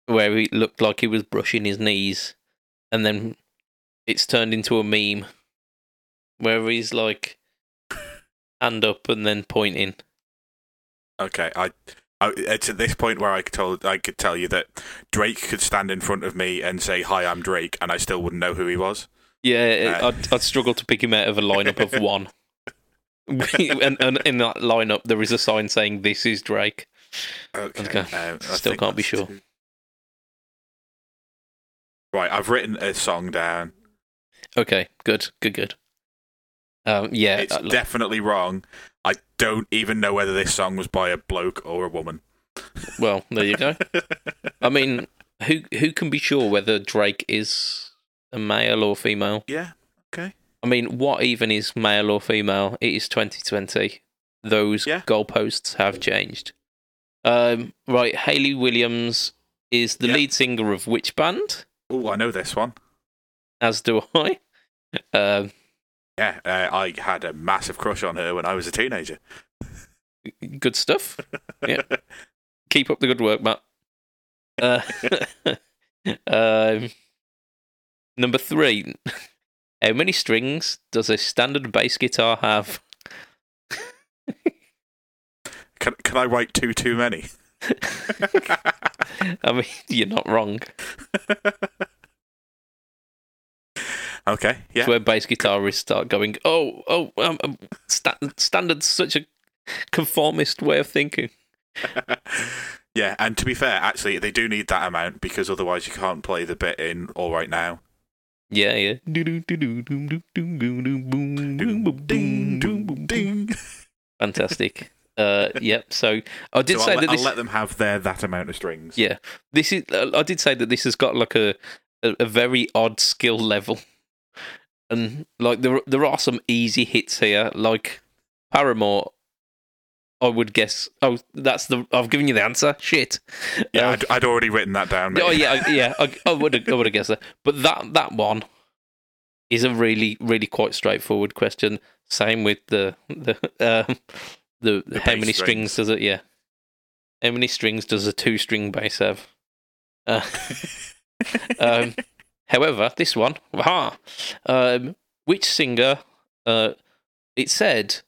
where he looked like he was brushing his knees, and then it's turned into a meme where he's like hand up and then pointing. okay, I, I it's at this point where I could told I could tell you that Drake could stand in front of me and say, "Hi, I'm Drake," and I still wouldn't know who he was. Yeah, Uh. I'd, I'd struggle to pick him out of a lineup of *laughs* one. and, and in that lineup, there is a sign saying "This is Drake." Okay, Okay. um, I Still can't be sure. two- Right, I've written a song down. Okay, good, good, good. Um, yeah, It's uh, definitely wrong. I don't even know whether this song was by a bloke or a woman. well, there you go. *laughs* I mean, who who can be sure whether Drake is a male or female? yeah. Okay. I mean, what even is male or female? It is 2020. Those Yeah. goalposts have changed. Um, right, Hayley Williams is the Yeah. lead singer of which band? Oh, I know this one. As do *laughs* I. Um, Yeah, uh, I had a massive crush on her when I was a teenager. good stuff. *laughs* Yeah. Keep up the good work, Matt. Uh, *laughs* um, number three. How many strings does a standard bass guitar have? Can can I write two too many? *laughs* I mean, you're not wrong. *laughs* okay, yeah. It's where bass guitarists start going, oh, oh, um, um, sta- standard's such a conformist way of thinking. *laughs* yeah, and to be fair, actually, they do need that amount because otherwise you can't play the bit in All Right Now. Yeah, yeah. Fantastic. Uh, *laughs* yep. So I did So say I'll, that this. I'll let them have their that amount of strings. Yeah, this is. Uh, I did say that this has got like a, a a very odd skill level, and like there there are some easy hits here, like Paramore. I would guess. Oh, that's the. I've given you the answer. Shit. Yeah, Uh, I'd, I'd already written that down. oh yeah, I- yeah. I, I *laughs* would have. I would have guessed that. But that that one is a really really quite straightforward question. Same with the the um, the, *laughs* The how many strings. strings does it? Yeah. How many strings does a two string bass have? Uh, *laughs* um, however, this one, aha, um, which singer, uh, it said,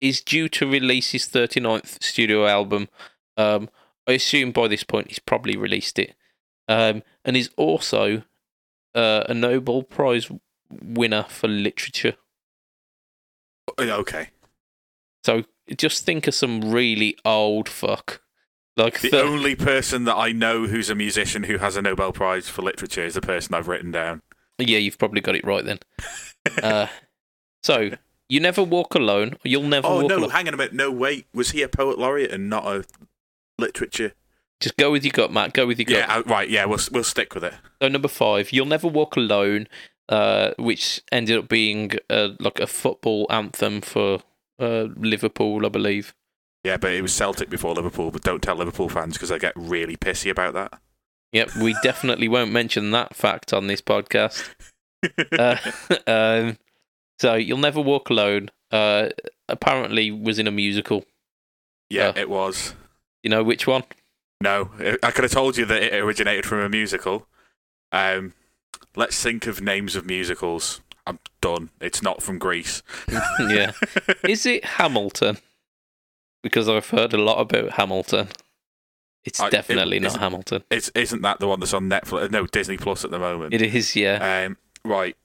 is due to release his 39th studio album. Um, I assume by this point he's probably released it. Um, and is also uh, a Nobel Prize winner for literature. okay. So just think of some really old fuck. Like The thir- only person that I know who's a musician who has a Nobel Prize for literature is the person I've written down. Yeah, you've probably got it right then. uh, so you never walk alone. You'll never oh walk no! alone. Hang on a minute. No, wait. Was he a poet laureate and not a literature? Just go with your gut, Matt. Go with your gut. Yeah, uh, right. Yeah, we'll we'll stick with it. So number five, you'll never walk alone, uh, which ended up being uh, like a football anthem for uh, Liverpool, I believe. Yeah, but it was Celtic before Liverpool. But don't tell Liverpool fans because they get really pissy about that. Yep, we *laughs* definitely won't mention that fact on this podcast. *laughs* Uh, *laughs* um, so you'll never walk alone. Uh, apparently was in a musical. yeah, uh, it was. You know which one? No, I could have told you that it originated from a musical. Um, let's think of names of musicals. I'm done. It's not from Grease. *laughs* yeah. Is it Hamilton? Because I've heard a lot about Hamilton. It's I- definitely not isn't- Hamilton. It's isn't that the one that's on Netflix? No, Disney Plus at the moment. It is, yeah. Um, right.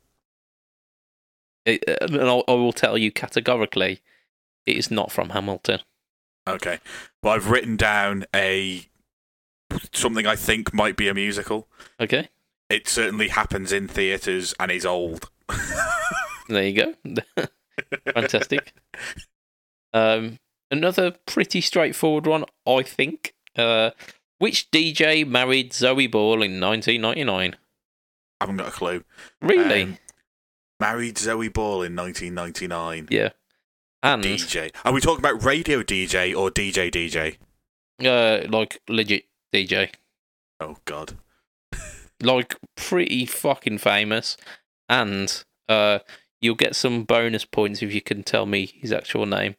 It, uh, and I'll, I will tell you categorically, it is not from Hamilton. Okay. Well, I've written down a something I think might be a musical. Okay. It certainly happens in theaters and is old. There you go. *laughs* Fantastic. Um, another pretty straightforward one, I think. Uh, which DJ married Zoe Ball in 1999? I haven't got a clue. Really? Um, married Zoe Ball in 1999. yeah. And DJ. Are we talking about radio DJ or DJ DJ? uh, like legit DJ, Oh God. like pretty fucking famous, and uh, you'll get some bonus points if you can tell me his actual name,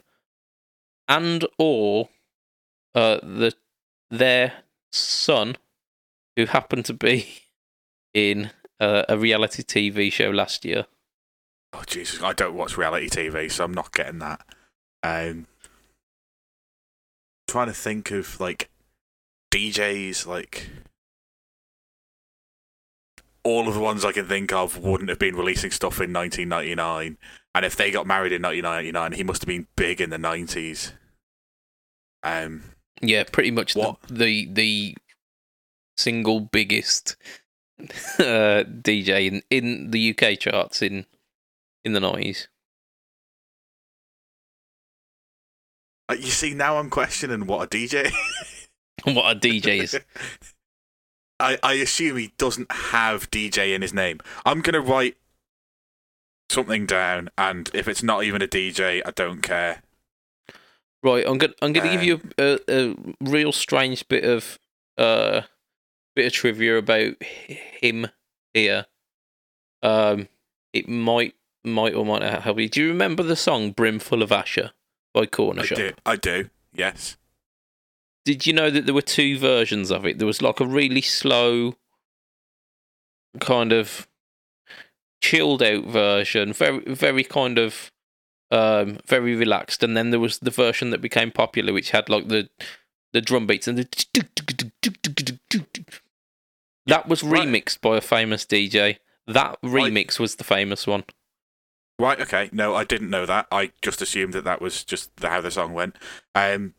and or uh, the their son, who happened to be *laughs* in uh, a reality TV show last year. Oh Jesus! I don't watch reality TV, so I'm not getting that. Um, trying to think of like DJs, like all of the ones I can think of wouldn't have been releasing stuff in 1999, and if they got married in 1999, he must have been big in the 90s. Um, Yeah, pretty much the, What? the the single biggest *laughs* uh, DJ in, in the UK charts in in the nineties. uh, you see, now I'm questioning what a DJ. *laughs* what a DJ is. *laughs* I, I assume he doesn't have DJ in his name. I'm gonna write something down, and if it's not even a DJ, I don't care. Right, I'm gonna I'm gonna give Um, you a, a real strange bit of uh bit of trivia about him here. Um, it might might or might not help you. Do you remember the song "Brimful of Asha" by Corner I Shop? do. I do. Yes. Did you know that there were two versions of it? There was like a really slow, kind of chilled out version, very very kind of um, very relaxed, and then there was the version that became popular, which had like the the drum beats and the. That was remixed by a famous DJ. That remix was the famous one. Right. Okay. No, I didn't know that. I just assumed that that was just how the song went. Um.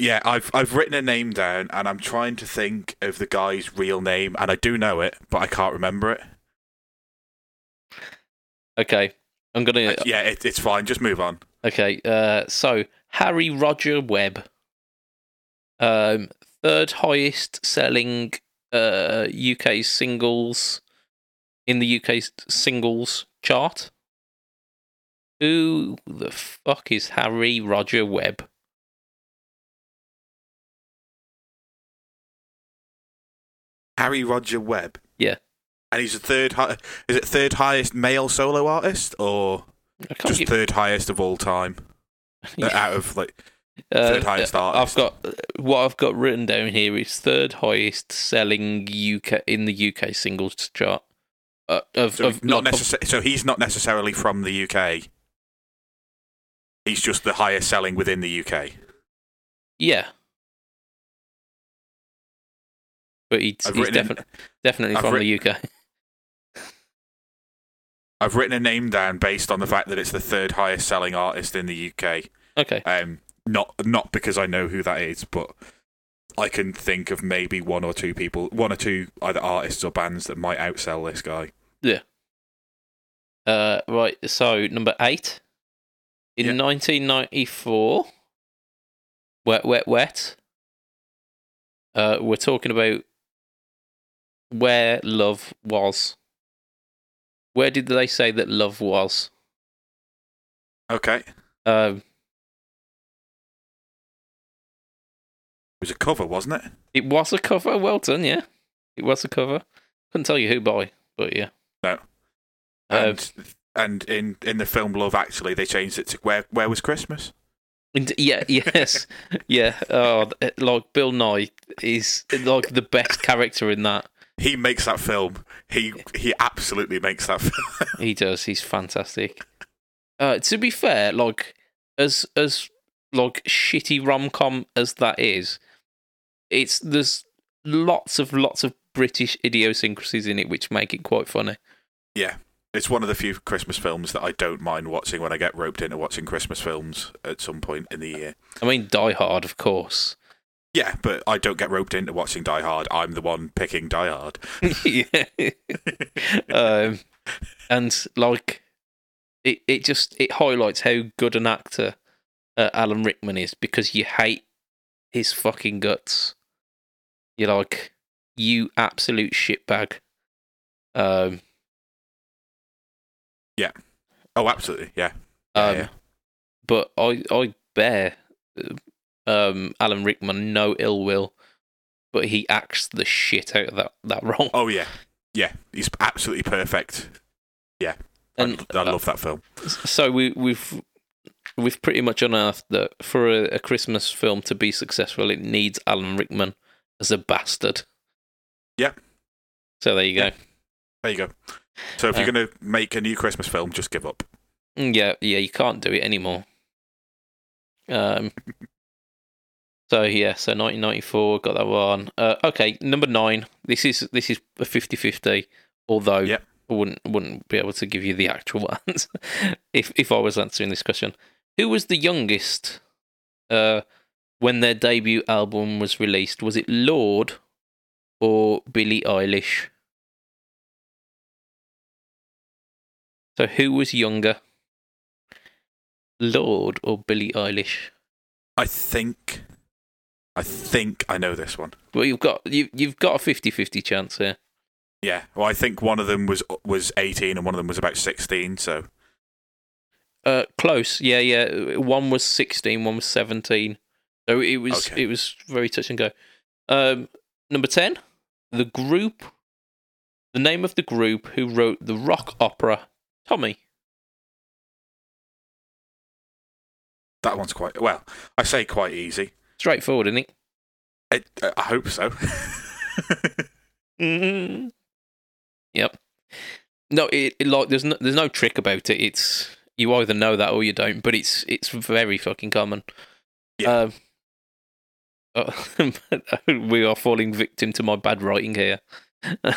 Yeah, I've I've written a name down, and I'm trying to think of the guy's real name, and I do know it, but I can't remember it. Okay, I'm gonna. yeah, it, it's fine. Just move on. Okay, uh, so Harry Roger Webb, um, third highest selling uh, UK singles in the UK singles chart. Who the fuck is Harry Roger Webb? Harry Roger Webb. Yeah. And he's the third. Hi- is it third highest male solo artist, or just third highest of all time *laughs* uh, out of like? Uh, third highest uh, artist. I've got what I've got written down here is third highest selling UK in the UK singles chart. Uh, of, So, of not necessa- so he's not necessarily from the UK. He's just the highest selling within the UK. Yeah. But he's, he's written in- definitely definitely I've from writ- the UK. I've written a name down based on the fact that it's the third highest selling artist in the UK. Okay. Um, not not because I know who that is, but I can think of maybe one or two people, one or two either artists or bands that might outsell this guy. Yeah. Uh, right. So number eight in Yeah. 1994. Wet, wet, wet. Uh, we're talking about where love was. Where did they say that love was? Okay, Um, it Um, was a cover, wasn't it? it was a cover. Well done, yeah. It was a cover. Couldn't tell you who by, but yeah. No. Uh, And and in in the film Love Actually, they changed it to Where Where Was Christmas? Yeah, *laughs* yes, yeah. Oh, like Bill Nighy is like the best character in that. He makes that film. He he absolutely makes that film. *laughs* He does. He's fantastic. Uh, to be fair, like as as like shitty rom com as that is, it's there's lots of lots of British idiosyncrasies in it which make it quite funny. yeah. It's one of the few Christmas films that I don't mind watching when I get roped into watching Christmas films at some point in the year. I mean, Die Hard, of course. Yeah, but I don't get roped into watching Die Hard. I'm the one picking Die Hard. *laughs* yeah. um, and like it, it just it highlights how good an actor uh, Alan Rickman is because you hate his fucking guts. You're like you absolute shitbag. Um, Yeah. Oh, absolutely. Yeah. Yeah, um, yeah. but I I bear um Alan Rickman no ill will, but he acts the shit out of that that role. Oh, yeah. Yeah. He's absolutely perfect. Yeah. And, I, I uh, love that film. So we, we've we've pretty much unearthed that for a, a Christmas film to be successful, it needs Alan Rickman as a bastard. Yeah. So there you go. There you go. So if Uh, you're going to make a new Christmas film, just give up. Mm, Yeah, yeah, you can't do it anymore. Um. So yeah, so 1994 got that one. Uh, okay, number nine. This is this is a 50-50, Although Yep. I wouldn't wouldn't be able to give you the actual *laughs* answer if if I was answering this question. Who was the youngest uh, when their debut album was released? Was it Lorde or Billie Eilish? So who was younger? Lorde or Billie Eilish? I think, I think I know this one. Well, you've got you you've got a 50-50 chance here. Yeah. Well, I think one of them was was 18 and one of them was about 16. So Uh, close. Yeah, yeah. One was 16, one was seventeen. So it was Okay. it was very touch and go. Um, number ten, the group. The name of the group who wrote the rock opera Tommy. that one's quite well. I say quite easy. Straightforward, isn't it? Uh, I hope so. *laughs* Mm. Yep. No, it, it like there's no there's no trick about it. It's you either know that or you don't, but it's it's very fucking common. Yeah. Um, *laughs* we are falling victim to my bad writing here. *laughs*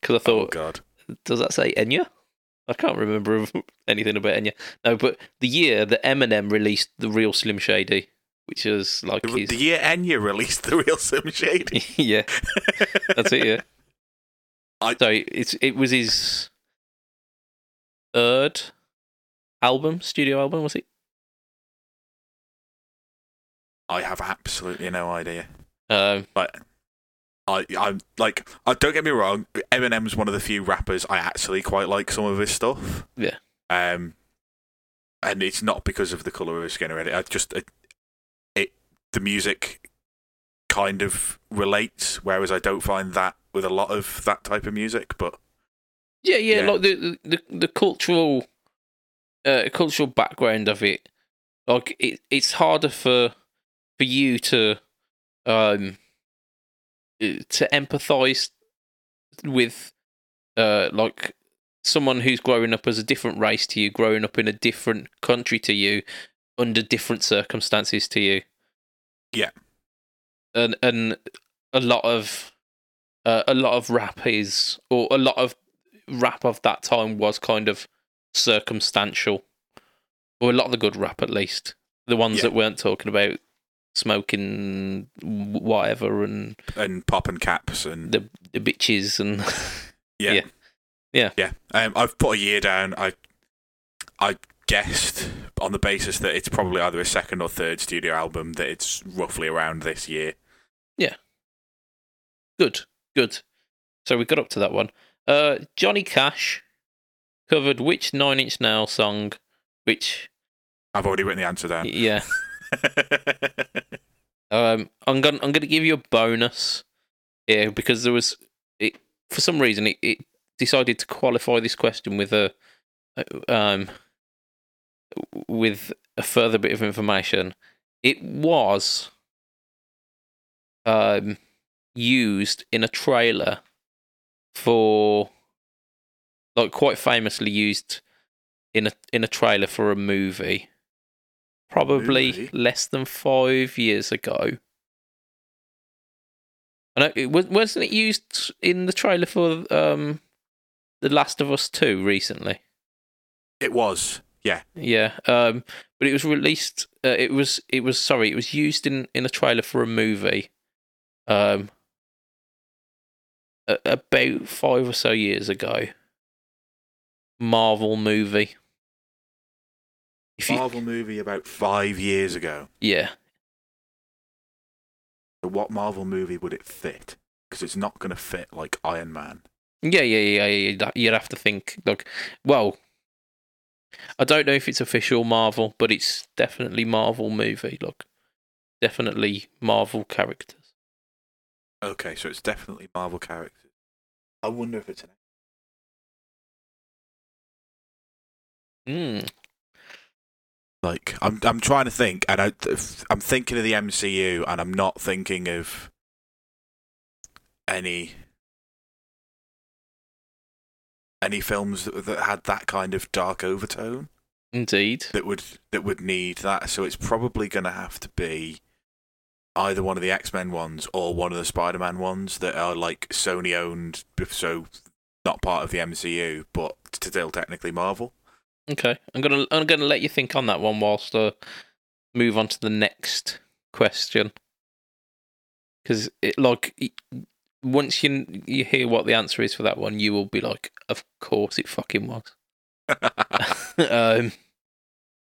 Because I thought, oh thought, God. does that say Enya? I can't remember anything about Enya. No, but the year that Eminem released the real Slim Shady, which was like The, his the year Enya released the real Slim Shady. *laughs* yeah, that's it. Yeah. *laughs* I- So it's it was his third album, studio album, was it? I have absolutely no idea. Um, But I, I'm like, uh, don't get me wrong. Eminem's one of the few rappers I actually quite like some of his stuff. Yeah. Um, and it's not because of the color of his skin or anything. I just the music kind of relates, whereas I don't find that with a lot of that type of music. But yeah, yeah, Yeah. like the the the cultural uh, cultural background of it. Like it, it's harder for for you to um uh, to empathize with uh like someone who's growing up as a different race to you, growing up in a different country to you, under different circumstances to you. Yeah. and and a lot of uh, a lot of rap is, or a lot of rap of that time was kind of circumstantial, or a lot of the good rap at least. The ones Yeah. that weren't talking about smoking whatever and and popping caps and the the bitches and yeah, *laughs* yeah. Yeah. yeah. Um, I've put a year down. I I guessed on the basis that it's probably either a second or third studio album that it's roughly around this year. Yeah. Good, good. So we got up to that one. Uh, Johnny Cash covered which Nine Inch Nail song? Which I've already written the answer down. yeah. *laughs* Um, I'm gonna I'm gonna give you a bonus here because there was it for some reason it, it decided to qualify this question with a um with a further bit of information. It was um used in a trailer for like quite famously used in a in a trailer for a movie probably Movie? less than five years ago. I know it was wasn't it used in the trailer for um The Last of Us Two recently. it was, yeah. Yeah, um, but it was released. Uh, it was it was sorry, it was used in in a trailer for a movie, um, a- about five or so years ago. Marvel movie. If you, Marvel movie about five years ago. yeah, So what Marvel movie would it fit? Because it's not going to fit like Iron Man. yeah, yeah, yeah, yeah. You'd, you'd have to think like, well, I don't know if it's official Marvel, but it's definitely Marvel movie. Look, definitely Marvel characters. Okay, so it's definitely Marvel characters. I wonder if it's an. Mm. Like I'm, I'm trying to think, and I, I'm thinking of the MCU, and I'm not thinking of any any films that, that had that kind of dark overtone Indeed. that would that would need that. So it's probably going to have to be either one of the X Men ones or one of the Spider Man ones that are like Sony owned, so not part of the MCU, but still technically Marvel. Okay, I'm gonna I'm gonna let you think on that one whilst I move on to the next question. Because it like once you you hear what the answer is for that one, you will be like, of course it fucking was. *laughs* um,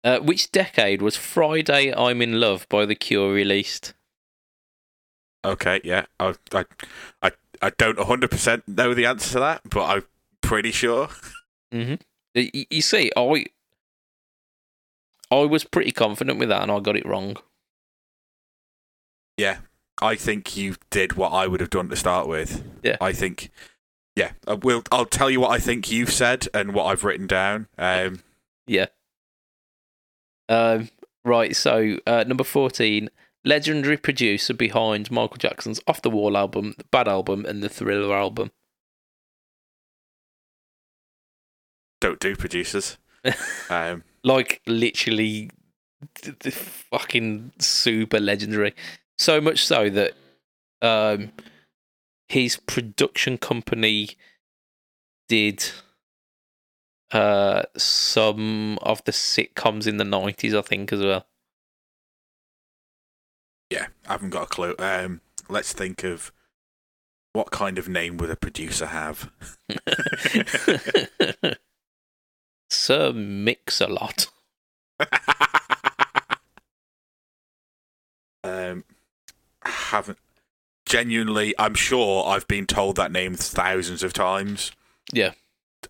uh, which decade was Friday I'm in Love by The Cure released? okay, yeah, I I I, I don't 100 percent know the answer to that, but I'm pretty sure. Mm-hmm. You, you see, I I was pretty confident with that, and I got it wrong. Yeah, I think you did what I would have done to start with. Yeah. I think. Yeah, I will. I'll tell you what I think you've said and what I've written down. Um, Yeah. Um, right, so uh, number 14, legendary producer behind Michael Jackson's Off the Wall album, the Bad album, and the Thriller album. don't do producers. *laughs* Um, Like, literally, th- the fucking super legendary. So much so that um, his production company did uh, some of the sitcoms in the 90s, I think, as well. yeah, I haven't got a clue. Um, let's think of what kind of name would a producer have. *laughs* Sir Mix a lot. *laughs* um, haven't genuinely. I'm sure I've been told that name thousands of times. Yeah.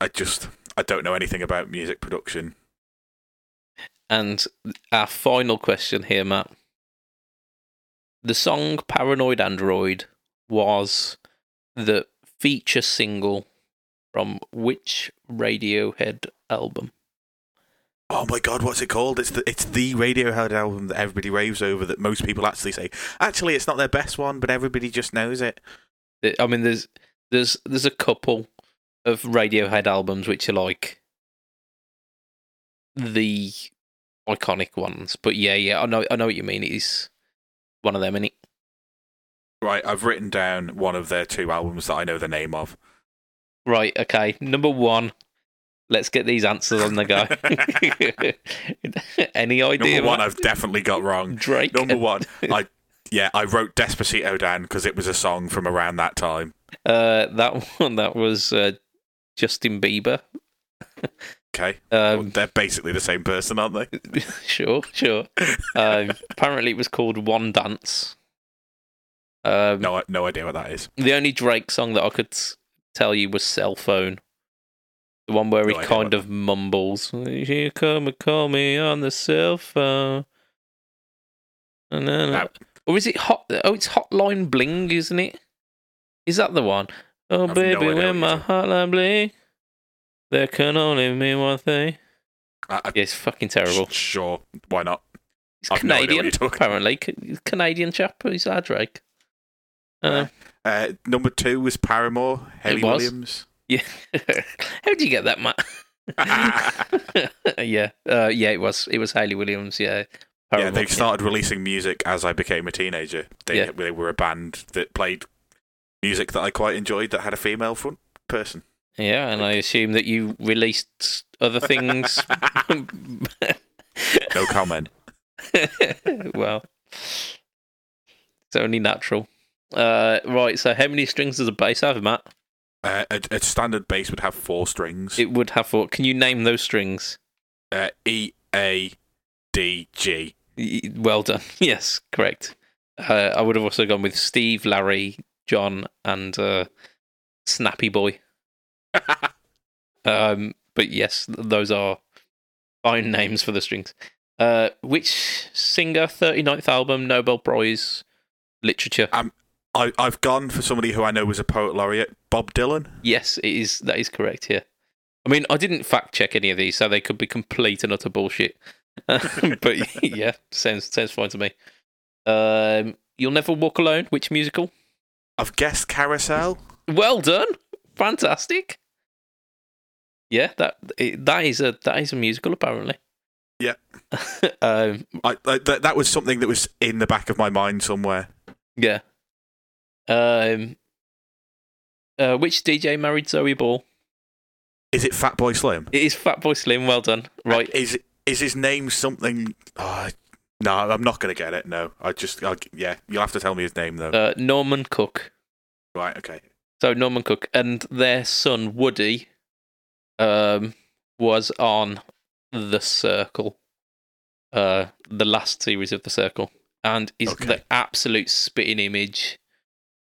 I just I don't know anything about music production. And our final question here, Matt. The song Paranoid Android was the feature single from which Radiohead album? Oh my god, what's it called? It's the it's the Radiohead album that everybody raves over. That most people actually say. Actually, it's not their best one, but everybody just knows it. I mean, there's there's there's a couple of Radiohead albums which are like the iconic ones, but yeah, yeah, I know I know what you mean. It is one of them, is it? Right, I've written down one of their two albums that I know the name of. Right, okay. Number one. Let's get these answers on the go. *laughs* Any idea? Number one? I've definitely got wrong. Drake. Number one, I yeah, I wrote Despacito down because it was a song from around that time. Uh, that one. That was uh, Justin Bieber. Okay, well, Um, they're basically the same person, aren't they? *laughs* sure, sure. Um, apparently, it was called One Dance. Um, No, no idea what that is. The only Drake song that I could tell you was Cell Phone. The one where he No kind of mumbles, You come and call me on the cell phone. And then, That- or is it Hot? Oh, it's Hotline Bling, isn't it? Is that the one? Oh, I've no baby, what when my hotline bling, there can only mean one thing. I, I, Yeah, it's fucking terrible. Sure, why not? It's I've no Canadian, you're apparently. Canadian chap. He's our Drake. Uh, Uh, number two was Paramore, Hayley. Williams. Yeah. *laughs* How'd you get that, Matt? *laughs* *laughs* yeah, uh, yeah, it was it was Hayley Williams. Yeah, yeah, they started releasing music as I became a teenager. They, Yeah. they were a band that played music that I quite enjoyed that had a female front person. Yeah, and I assume that you released other things No comment. well, it's only natural. Uh, right. So, how many strings does a bass have, Matt? Uh, a, a standard bass would have four strings. It would have four. Can you name those strings? Uh, e, A, D, G. Y- Well done. *laughs* Yes, correct. Uh, I would have also gone with Steve, Larry, John, and uh, Snappy Boy. *laughs* Um, but yes, those are fine names for the strings. Uh, which singer, 39th album, Nobel Prize, literature? I, I've gone for somebody who I know was a poet laureate, Bob Dylan. Yes, it is. That is correct. Yeah. I mean, I didn't fact check any of these, so they could be complete and utter bullshit. *laughs* but *laughs* yeah, sounds sounds fine to me. Um, You'll Never Walk Alone. Which musical? I've guessed Carousel. Well done. Fantastic. Yeah, that that is a that is a musical apparently. Yeah. *laughs* um, I, I, that, that was something that was in the back of my mind somewhere. yeah. Um. Uh, which DJ married Zoe Ball? Is it Fatboy Slim? It is Fatboy Slim. Well done. Right. Is is his name something? Oh, no, I'm not going to get it. No, I just, I'll, yeah, you'll have to tell me his name though. Uh, Norman Cook. right, okay. So Norman Cook and their son Woody, um, was on The Circle, uh, the last series of The Circle, and is Okay. the absolute spitting image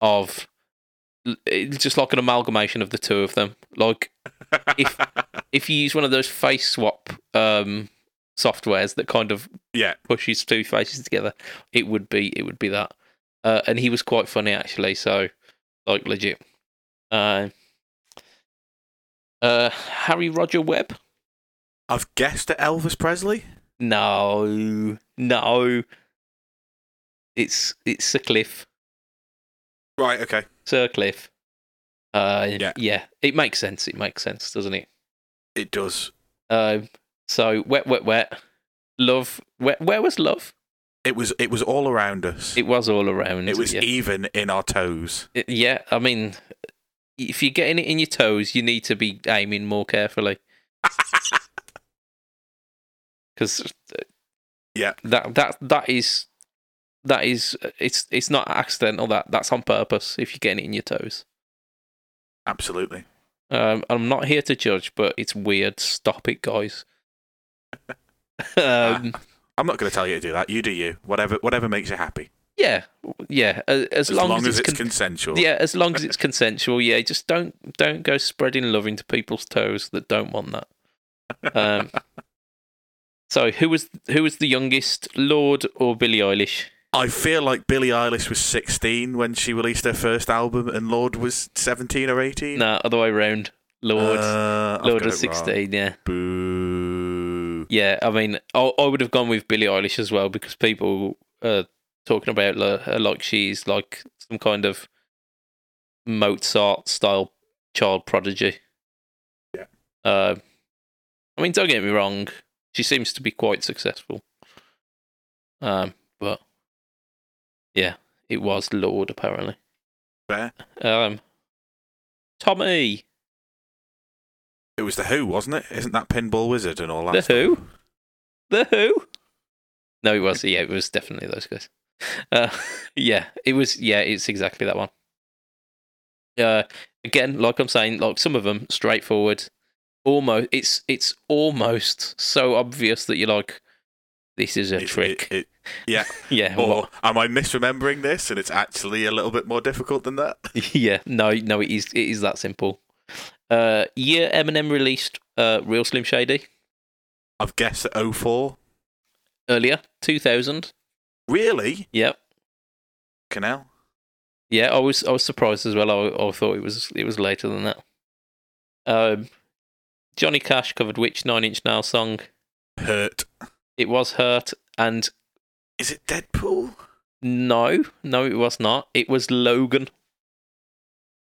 of it's just like an amalgamation of the two of them. Like If- *laughs* if you use one of those face swap um, softwares that kind of yeah, pushes two faces together, it would be it would be that. Uh, and he was quite funny actually, so like legit. Uh, uh, Harry Roger Webb? I've guessed at Elvis Presley. No, no. It's it's Sir Cliff, Right, okay. Sir Cliff. Uh, Yeah. yeah, it makes sense. It makes sense, doesn't it? It does. Um, so wet, wet, wet. Love. Where, where was love? It was. It was all around us. It was all around. It was yeah. even in our toes. It- yeah, I mean, if you're getting it in your toes, you need to be aiming more carefully. *laughs* Because Yeah. that that that is that is it's it's not accidental. That that's on purpose. If you're getting it in your toes, Absolutely. um, I'm not here to judge, but it's weird. Stop it, guys. *laughs* um, I'm not going to tell you to do that. You do you. Whatever. Whatever makes you happy. yeah, yeah. As, as, As long, long, as, as it's con- consensual. Yeah, as long as it's *laughs* consensual. Yeah, just don't don't go spreading love into people's toes that don't want that. Um, *laughs* so who was who was the youngest, Lorde or Billie Eilish? I feel like Billie Eilish was 16 when she released her first album, and Lorde was 17 or 18. No, other way round. Lorde, Uh, Lorde was it wrong. sixteen. Yeah, Boo. yeah. I mean, I, I would have gone with Billie Eilish as well because people are talking about her like she's like some kind of Mozart style child prodigy. Yeah. Uh, I mean, don't get me wrong. She seems to be quite successful. Um, but yeah, it was Lorde apparently. Fair. Um, Tommy, It was the Who, wasn't it? Isn't that Pinball Wizard and all that? the stuff? Who, the Who. No, it was. Yeah, it was definitely those guys. Uh, *laughs* yeah, it was. Yeah, it's exactly that one. Uh, again, like I'm saying, like some of them straightforward. Almost, it's it's almost so obvious that you're like, this is a It- trick. it- it- yeah. *laughs* yeah, Or what- am I misremembering this and it's actually a little bit more difficult than that? *laughs* yeah. No, no, it is. It is that simple. Uh, year Eminem released uh, Real Slim Shady I've guessed at 04. earlier, 2000. Really? Yep. Canal? Yeah, I was I was surprised as well. I, I thought it was it was later than that. Um, Johnny Cash covered which Nine Inch Nails song? Hurt. It was Hurt, and Is it Deadpool? no, no, it was not. It was Logan.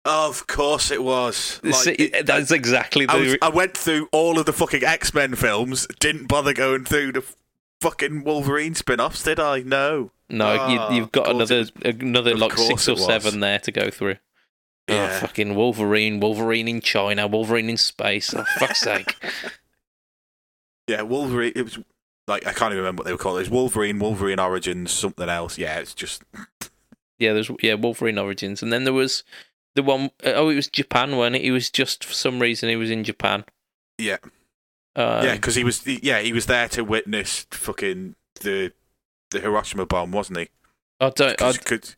Of course it was. Like, it- that's exactly the. I, was, I went through all of the fucking X Men films, didn't bother going through the fucking Wolverine spin offs, did I? No. no, Ah, you, you've got of course another another like six or seven there to go through. Oh, Yeah. fucking Wolverine, Wolverine in China, Wolverine in space. Oh, fuck's sake. *laughs* Yeah, Wolverine. It was like I can't even remember what they were called. It's Wolverine, Wolverine Origins, something else. Yeah, it's just *laughs* Yeah, there's yeah Wolverine Origins, and then there was the one uh, oh it was Japan when it? He was just for some reason he was in Japan. yeah, Uh, yeah, because he was yeah he was there to witness fucking the the Hiroshima bomb, wasn't he? I don't. I, 'Cause- 'cause-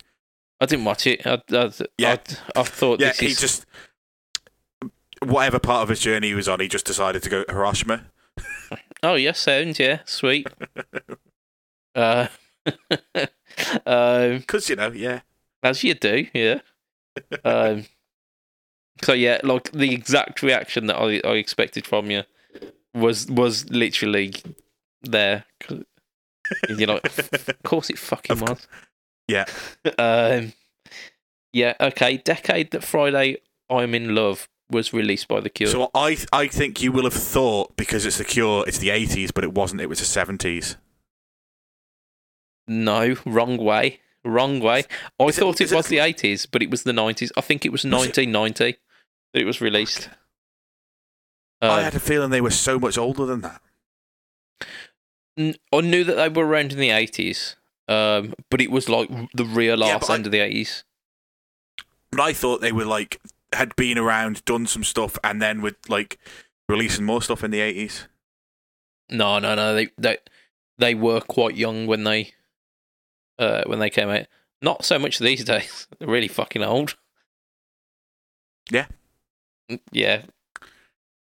I didn't watch it. I, I, Yeah. I, I thought yeah, he is just whatever part of his journey he was on, he just decided to go to Hiroshima. *laughs* Oh yeah, sound yeah, sweet. *laughs* uh, *laughs* um, Because you know, yeah, as you do, yeah. *laughs* Um, so yeah, like the exact reaction that I, I expected from you was was literally there. You're like, of course it fucking Of was. Yeah. um, yeah. Okay. Decade that Friday I'm in Love was released by the Cure. So I I think you will have thought because it's the Cure, it's the eighties, but it wasn't. It was the seventies. No, wrong way. Wrong way. I Is thought it, it- was the 80s, but it was the 90s. I think it was Was it? 1990 that it was released. I Uh, had a feeling they were so much older than that. n- I knew that they were around in the 80s, um, but it was like the real Yeah, but I- end of the 80s. But I thought they were like had been around, done some stuff, and then would like releasing more stuff in the eighties. No, no, no. They they they were quite young when they uh, when they came out. Not so much these *laughs* days. They're really fucking old. Yeah. Mm, Yeah.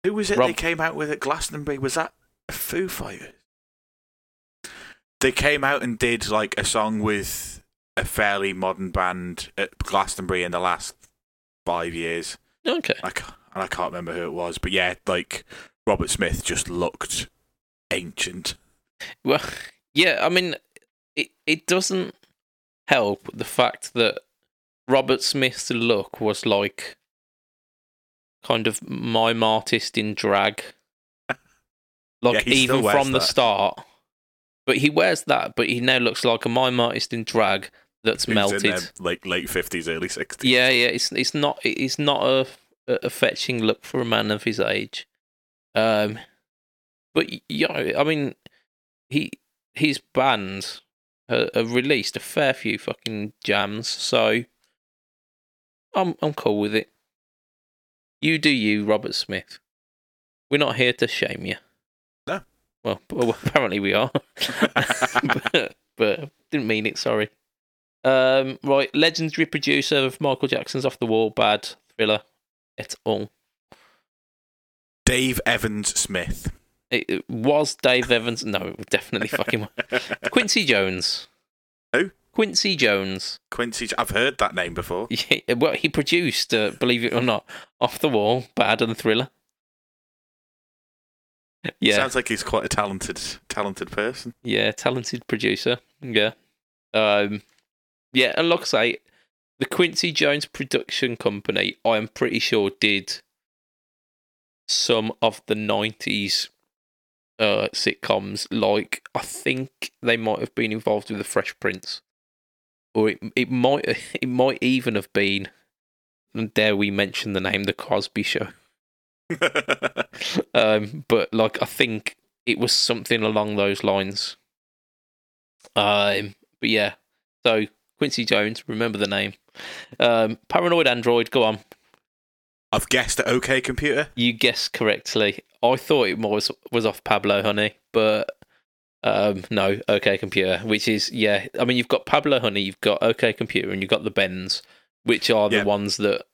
Who was it Rob- they came out with at Glastonbury? Was that Foo Fighters? They came out and did like a song with a fairly modern band at Glastonbury in the last five years. Okay. I and I can't remember who it was, but yeah, like Robert Smith just looked ancient. Well, *laughs* yeah, I mean, it it doesn't help the fact that Robert Smith's look was like kind of mime artist in drag, *laughs* like still even from the start. But he wears that, but he now looks like a mime artist in drag that's melted. their, like late fifties, early sixties. Yeah, yeah, it's it's not it's not a a fetching look for a man of his age. Um, but yeah, I mean, he his band uh, have released a fair few fucking jams, so I'm I'm cool with it. You do you, Robert Smith. We're not here to shame you. No. Well, *laughs* well apparently we are, *laughs* but, but didn't mean it. Sorry. Um, right, legendary producer of Michael Jackson's Off the Wall, Bad, Thriller, et al. Dave Evans Smith. It, it was Dave Evans. No, definitely fucking. *laughs* Quincy Jones. Who? Quincy Jones. Quincy. I've heard that name before. *laughs* Yeah, well, he produced, uh, believe it or not, Off the Wall, Bad, and Thriller. Yeah, Sounds like he's quite a talented, talented person. yeah, talented producer. Yeah, um, yeah, and like I say, the Quincy Jones production company, I am pretty sure did some of the '90s uh, sitcoms. Like, I think they might have been involved with the Fresh Prince, or it it might *laughs* it might even have been. and Dare we mention the name, the Cosby Show? *laughs* Um, but like I think it was something along those lines. Um, but yeah, so Quincy Jones, remember the name. Um, Paranoid Android, go on. I've guessed at OK Computer. You guessed correctly. I thought it was was off Pablo Honey, but um, no, OK Computer, which is yeah. I mean, you've got Pablo Honey, you've got OK Computer, and you've got the Bends, which are the Yeah. ones that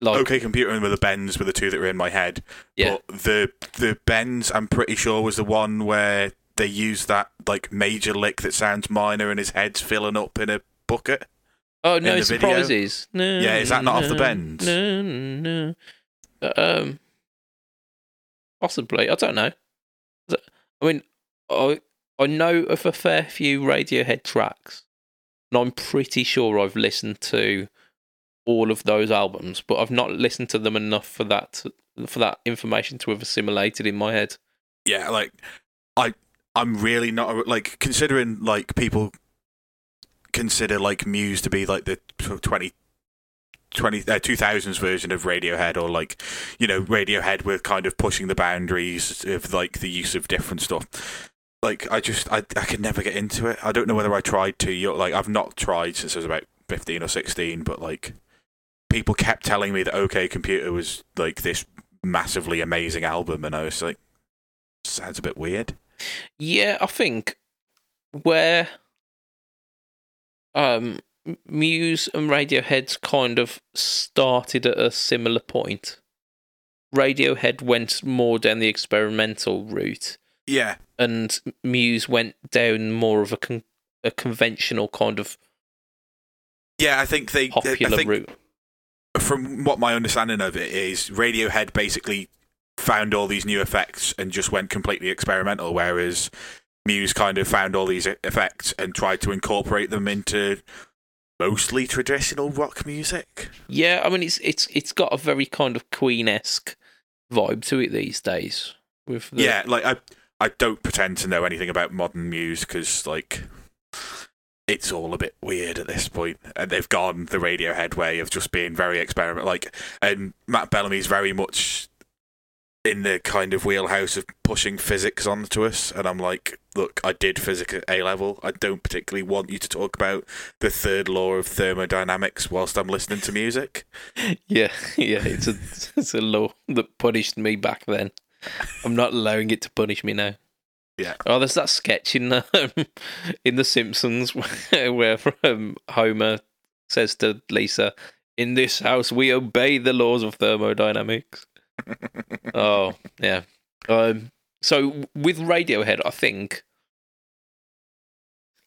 like OK Computer and with the bends were the two that were in my head. yeah. But the the bends, I'm pretty sure, was the one where they use that like major lick that sounds minor and his head's filling up in a bucket. Oh no, video? surprises. No, Yeah, is that not off the bend? No, no. no. Um, possibly. I don't know. I mean, I I know of a fair few Radiohead tracks, and I'm pretty sure I've listened to all of those albums, but I've not listened to them enough for that for that information to have assimilated in my head. Yeah, like I I'm really not like considering like people consider like Muse to be like the tw- 20 20 uh, 2000s version of Radiohead or like you know Radiohead were kind of pushing the boundaries of like the use of different stuff. like I just I I could never get into it. I don't know whether I tried to. You like I've not tried since I was about fifteen or sixteen, but like people kept telling me that OK Computer was like this massively amazing album, and I was like, sounds a bit weird. Yeah, I think where um Muse and Radiohead's kind of started at a similar point. Radiohead went more down the experimental route, Yeah, and Muse went down more of a con- a conventional kind of yeah. I think they. I popular think route. from what my understanding of it is, Radiohead basically found all these new effects and just went completely experimental, whereas Muse kind of found all these effects and tried to incorporate them into mostly traditional rock music. Yeah, I mean it's it's it's got a very kind of Queen esque vibe to it these days. With the, Yeah, like I, I don't pretend to know anything about modern Muse because like. It's all a bit weird at this point, and they've gone the Radiohead way of just being very experiment. Like, and Matt Bellamy's very much in the kind of wheelhouse of pushing physics onto us. And I'm like, look, I did physics at A level. I don't particularly want you to talk about the third law of thermodynamics whilst I'm listening to music. *laughs* yeah, yeah. It's a it's a law that punished me back then. I'm not allowing it to punish me now. Yeah. Oh, there's that sketch in um, in The Simpsons where, *laughs* where um, Homer says to Lisa, "In this house, we obey the laws of thermodynamics." *laughs* oh, yeah. Um, so with Radiohead, I think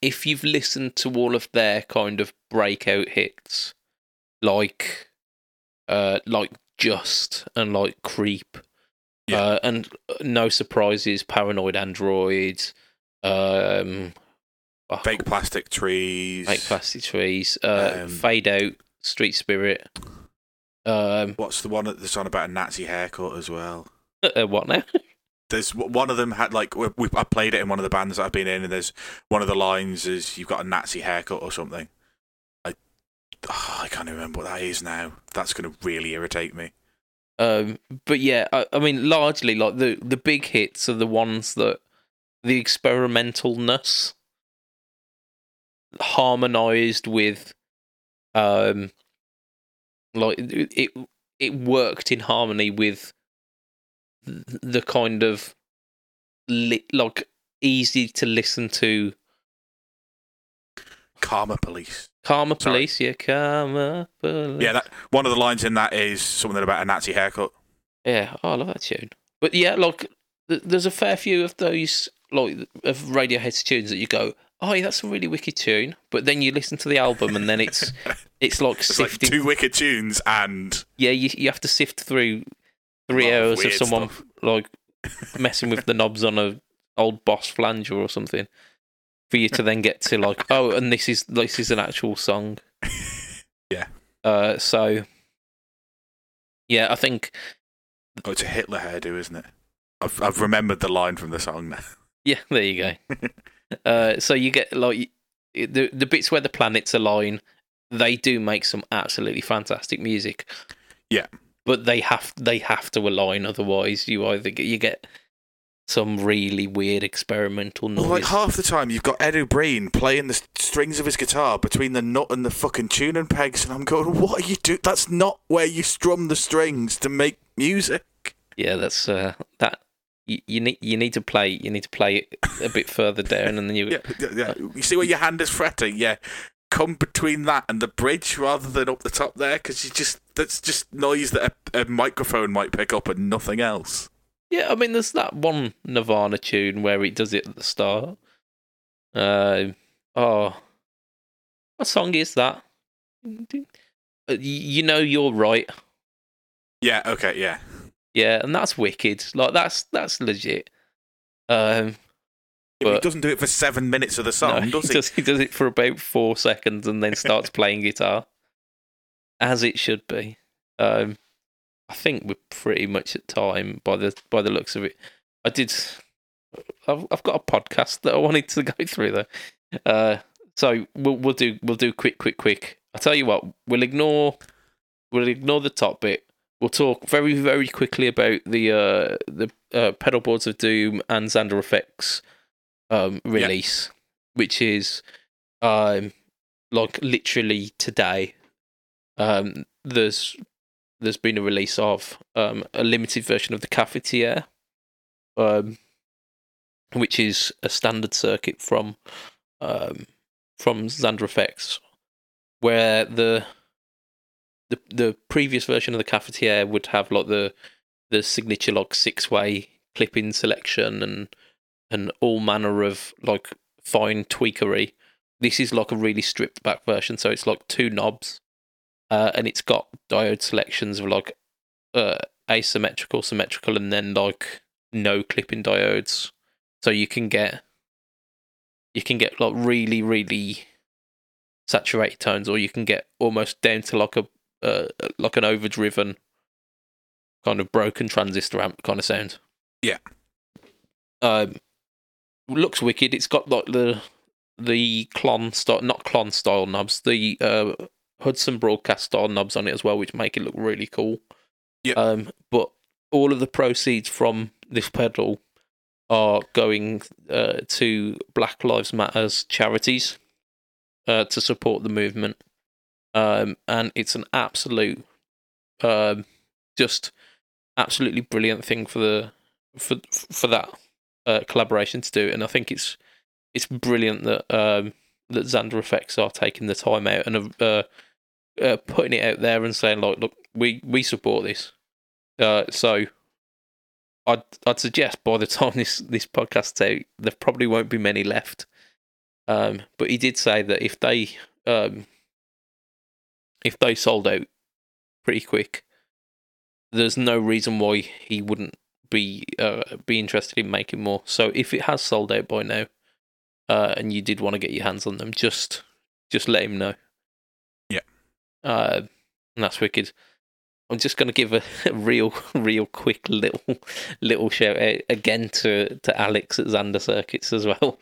if you've listened to all of their kind of breakout hits, like uh, like Just and like Creep, Yeah. uh, and uh, no surprises, Paranoid Android, um, oh, Fake plastic trees. fake plastic trees, uh, Um, Fade Out, Street Spirit. Um, What's the one that's on about a Nazi haircut as well? uh, what now? *laughs* There's one of them had like we, we, I played it in one of the bands that I've been in, and there's one of the lines is you've got a Nazi haircut or something. I oh, I can't remember what that is now. That's going to really irritate me. Um, but yeah, I, I mean, largely like the the big hits are the ones that the experimentalness harmonized with, um, like it it, worked in harmony with th- the kind of li- like easy to listen to Karma Police. Karma Sorry. Police, yeah, Karma Police. Yeah, that one of the lines in that is something about a Nazi haircut. Yeah, oh, I love that tune. But yeah, like th- there's a fair few of those like of Radiohead's tunes that you go, oh, yeah, that's a really wicked tune. But then you listen to the album and then it's *laughs* it's like It's like two wicked tunes and yeah, you you have to sift through three lot of hours of someone stuff. *laughs* like messing with the knobs on a old Boss flanger or something for you to then get to like, *laughs* oh, and this is this is an actual song. *laughs* Yeah. Uh, so yeah, I think oh, it's a Hitler hairdo, isn't it? I've I've remembered the line from the song now. Yeah, there you go. uh, so you get like the the bits where the planets align. They do make some absolutely fantastic music. Yeah. But they have they have to align. Otherwise, you either get you get some really weird experimental noise. Well, like half the time, you've got Ed O'Brien playing the strings of his guitar between the nut and the fucking tuning pegs, and I'm going, "What are you doing? That's not where you strum the strings to make music." yeah, that's uh, that. You, you need you need to play you need to play it a bit further down, and then you *laughs* Yeah, yeah, yeah. You see where your hand is fretting? Yeah, come between that and the bridge rather than up the top there, because you just that's just noise that a, a microphone might pick up and nothing else. Yeah, I mean, there's that one Nirvana tune where it does it at the start. Uh, oh, what song is that? Uh, You know, you're right. Yeah. Okay. Yeah. Yeah, and that's wicked. Like that's that's legit. Um, but he doesn't do it for seven minutes of the song, no, does he he? does he does it for about four seconds and then starts *laughs* playing guitar, as it should be. Um, I think we're pretty much at time by the by the looks of it. I did. I've I've got a podcast that I wanted to go through though. Uh, so we'll we'll do we'll do quick quick quick. I'll tell you what. We'll ignore we'll ignore the top bit. We'll talk very very quickly about the uh the uh, pedal boards of doom and Xander effects um, release, which is um, like literally today. Um, there's there's been a release of um, a limited version of the cafetiere, um, which is a standard circuit from um, from Xander Effects, where the the the previous version of the cafetiere would have like the the signature like six way clipping selection and and all manner of like fine tweakery. This is like a really stripped back version, so it's like two knobs, uh, and it's got diode selections of like uh, asymmetrical, symmetrical, and then like no clipping diodes. So you can get you can get like really really saturated tones, or you can get almost down to like a uh, like an overdriven kind of broken transistor amp kind of sound. Yeah. Um, looks wicked. It's got like the the Klon style, not Klon style knobs, the uh, Hudson broadcast style knobs on it as well, which make it look really cool. Yeah. Um, but all of the proceeds from this pedal are going uh, to Black Lives Matters charities uh, to support the movement. Um, and it's an absolute, um, just absolutely brilliant thing for the for for that uh, collaboration to do. And I think it's it's brilliant that um, that Xander Effects are taking the time out and uh, uh, putting it out there and saying like, look, we we support this. Uh, so I'd I'd suggest by the *laughs* time this this podcast's out, there probably won't be many left. Um, but he did say that if they um, if they sold out pretty quick, there's no reason why he wouldn't be uh, be interested in making more. So if it has sold out by now, uh, and you did want to get your hands on them, just just let him know. Yeah. Uh, and that's wicked. I'm just going to give a, a, *laughs* real, real quick little, little shout out again to to Alex at Xander Circuits as well,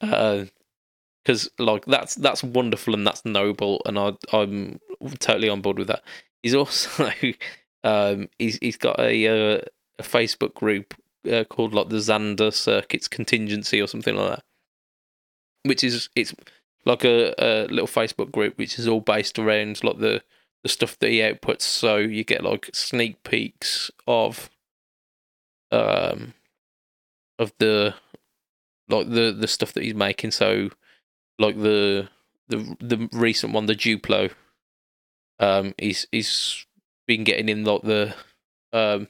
because *laughs* uh, like that's that's wonderful and that's noble, and I I'm totally on board with that. He's also *laughs* um he's he's got a uh, a Facebook group uh, called like the Xander Circuits Contingency or something like that, which is it's like a, a little Facebook group which is all based around like the the stuff that he outputs. So you get like sneak peeks of um of the like the the stuff that he's making. So like the the the recent one, the Duplo. Um, he's he's been getting in like the um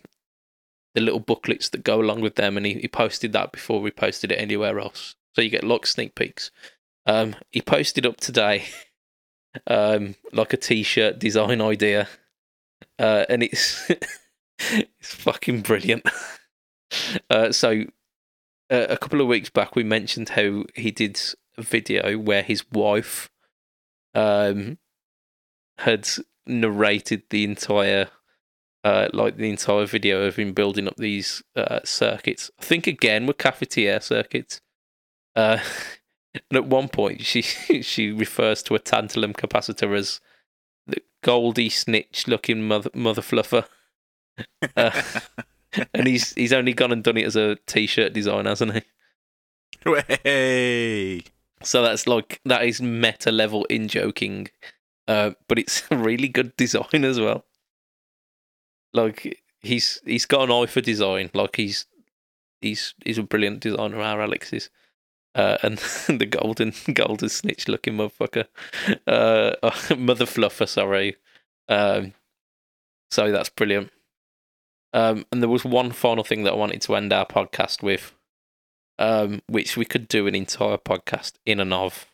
the little booklets that go along with them, and he, he posted that before we posted it anywhere else. So you get like sneak peeks. Um, he posted up today *laughs* um, like a t-shirt design idea, uh, and it's *laughs* it's fucking brilliant. *laughs* Uh, so uh, a couple of weeks back, we mentioned how he did a video where his wife um, had narrated the entire. Uh, like the entire video of him building up these uh, circuits. I think again with cafetiere circuits. Uh, *laughs* and at one point, she *laughs* she refers to a tantalum capacitor as the Goldie Snitch looking mother mother fluffer. *laughs* Uh, and he's he's only gone and done it as a t-shirt design, hasn't he? Hey. So that's like that is meta level in joking, uh, but it's a really good design as well. Like he's he's got an eye for design. Like he's he's he's a brilliant designer. Our Alex is. Uh, and *laughs* the golden *laughs* golden snitch looking motherfucker, uh, oh, *laughs* mother fluffer, sorry. Um, so that's brilliant. Um, and there was one final thing that I wanted to end our podcast with, um, which we could do an entire podcast in and of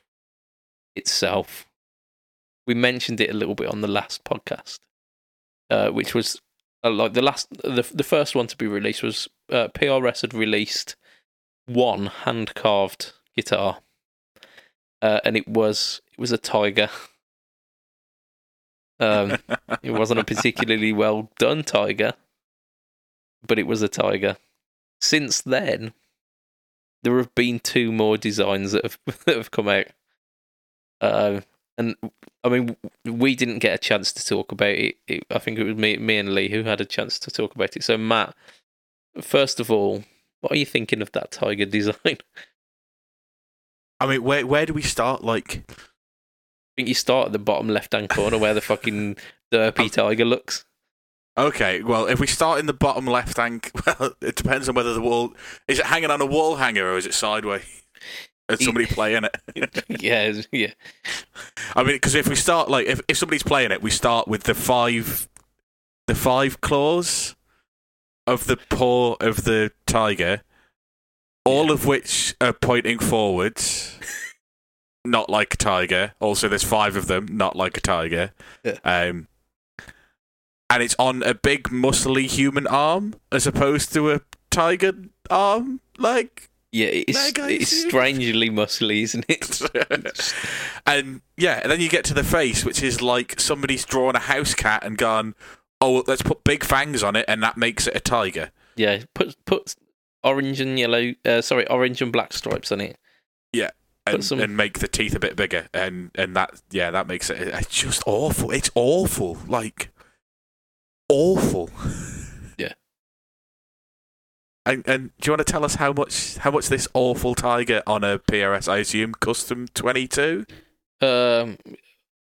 itself. We mentioned it a little bit on the last podcast, uh, which was uh, like the last, the the first one to be released was uh, PRS had released one hand carved guitar, uh, and it was it was a Tiger. *laughs* Um, it wasn't a particularly well done Tiger, but it was a Tiger. Since then, there have been two more designs that have *laughs* that have come out. Uh, and I mean, we didn't get a chance to talk about it. it. I think it was me, me and Lee who had a chance to talk about it. So, Matt, first of all, what are you thinking of that tiger *laughs* design? I mean, where where do we start? Like, I think you start at the bottom left hand corner where the fucking *laughs* derpy tiger looks. okay, well, if we start in the bottom left hand, *laughs* well, it depends on whether the wall is it hanging on a wall hanger or is it sideways. Is somebody *laughs* playing it? *laughs* yeah, yeah. I mean, because if we start like if, if somebody's playing it, we start with the five, the five claws of the paw of the tiger, all Yeah. of which are pointing forwards, *laughs* not like a tiger. Also, there's five of them, not like a tiger. Yeah. Um, and it's on a big muscly human arm as opposed to a tiger arm, like. Yeah, it's, it's strangely muscly, isn't it? *laughs* and yeah, and then you get to the face, which is like somebody's drawn a house cat and gone, "Oh, let's put big fangs on it, and that makes it a tiger." Yeah, put put orange and yellow, uh, sorry, orange and black stripes on it. And, some- and make the teeth a bit bigger, and and that yeah, that makes it. It's just awful. It's awful, like awful. *laughs* And and do you want to tell us how much how much this awful tiger on a PRS? I assume custom twenty two. Um,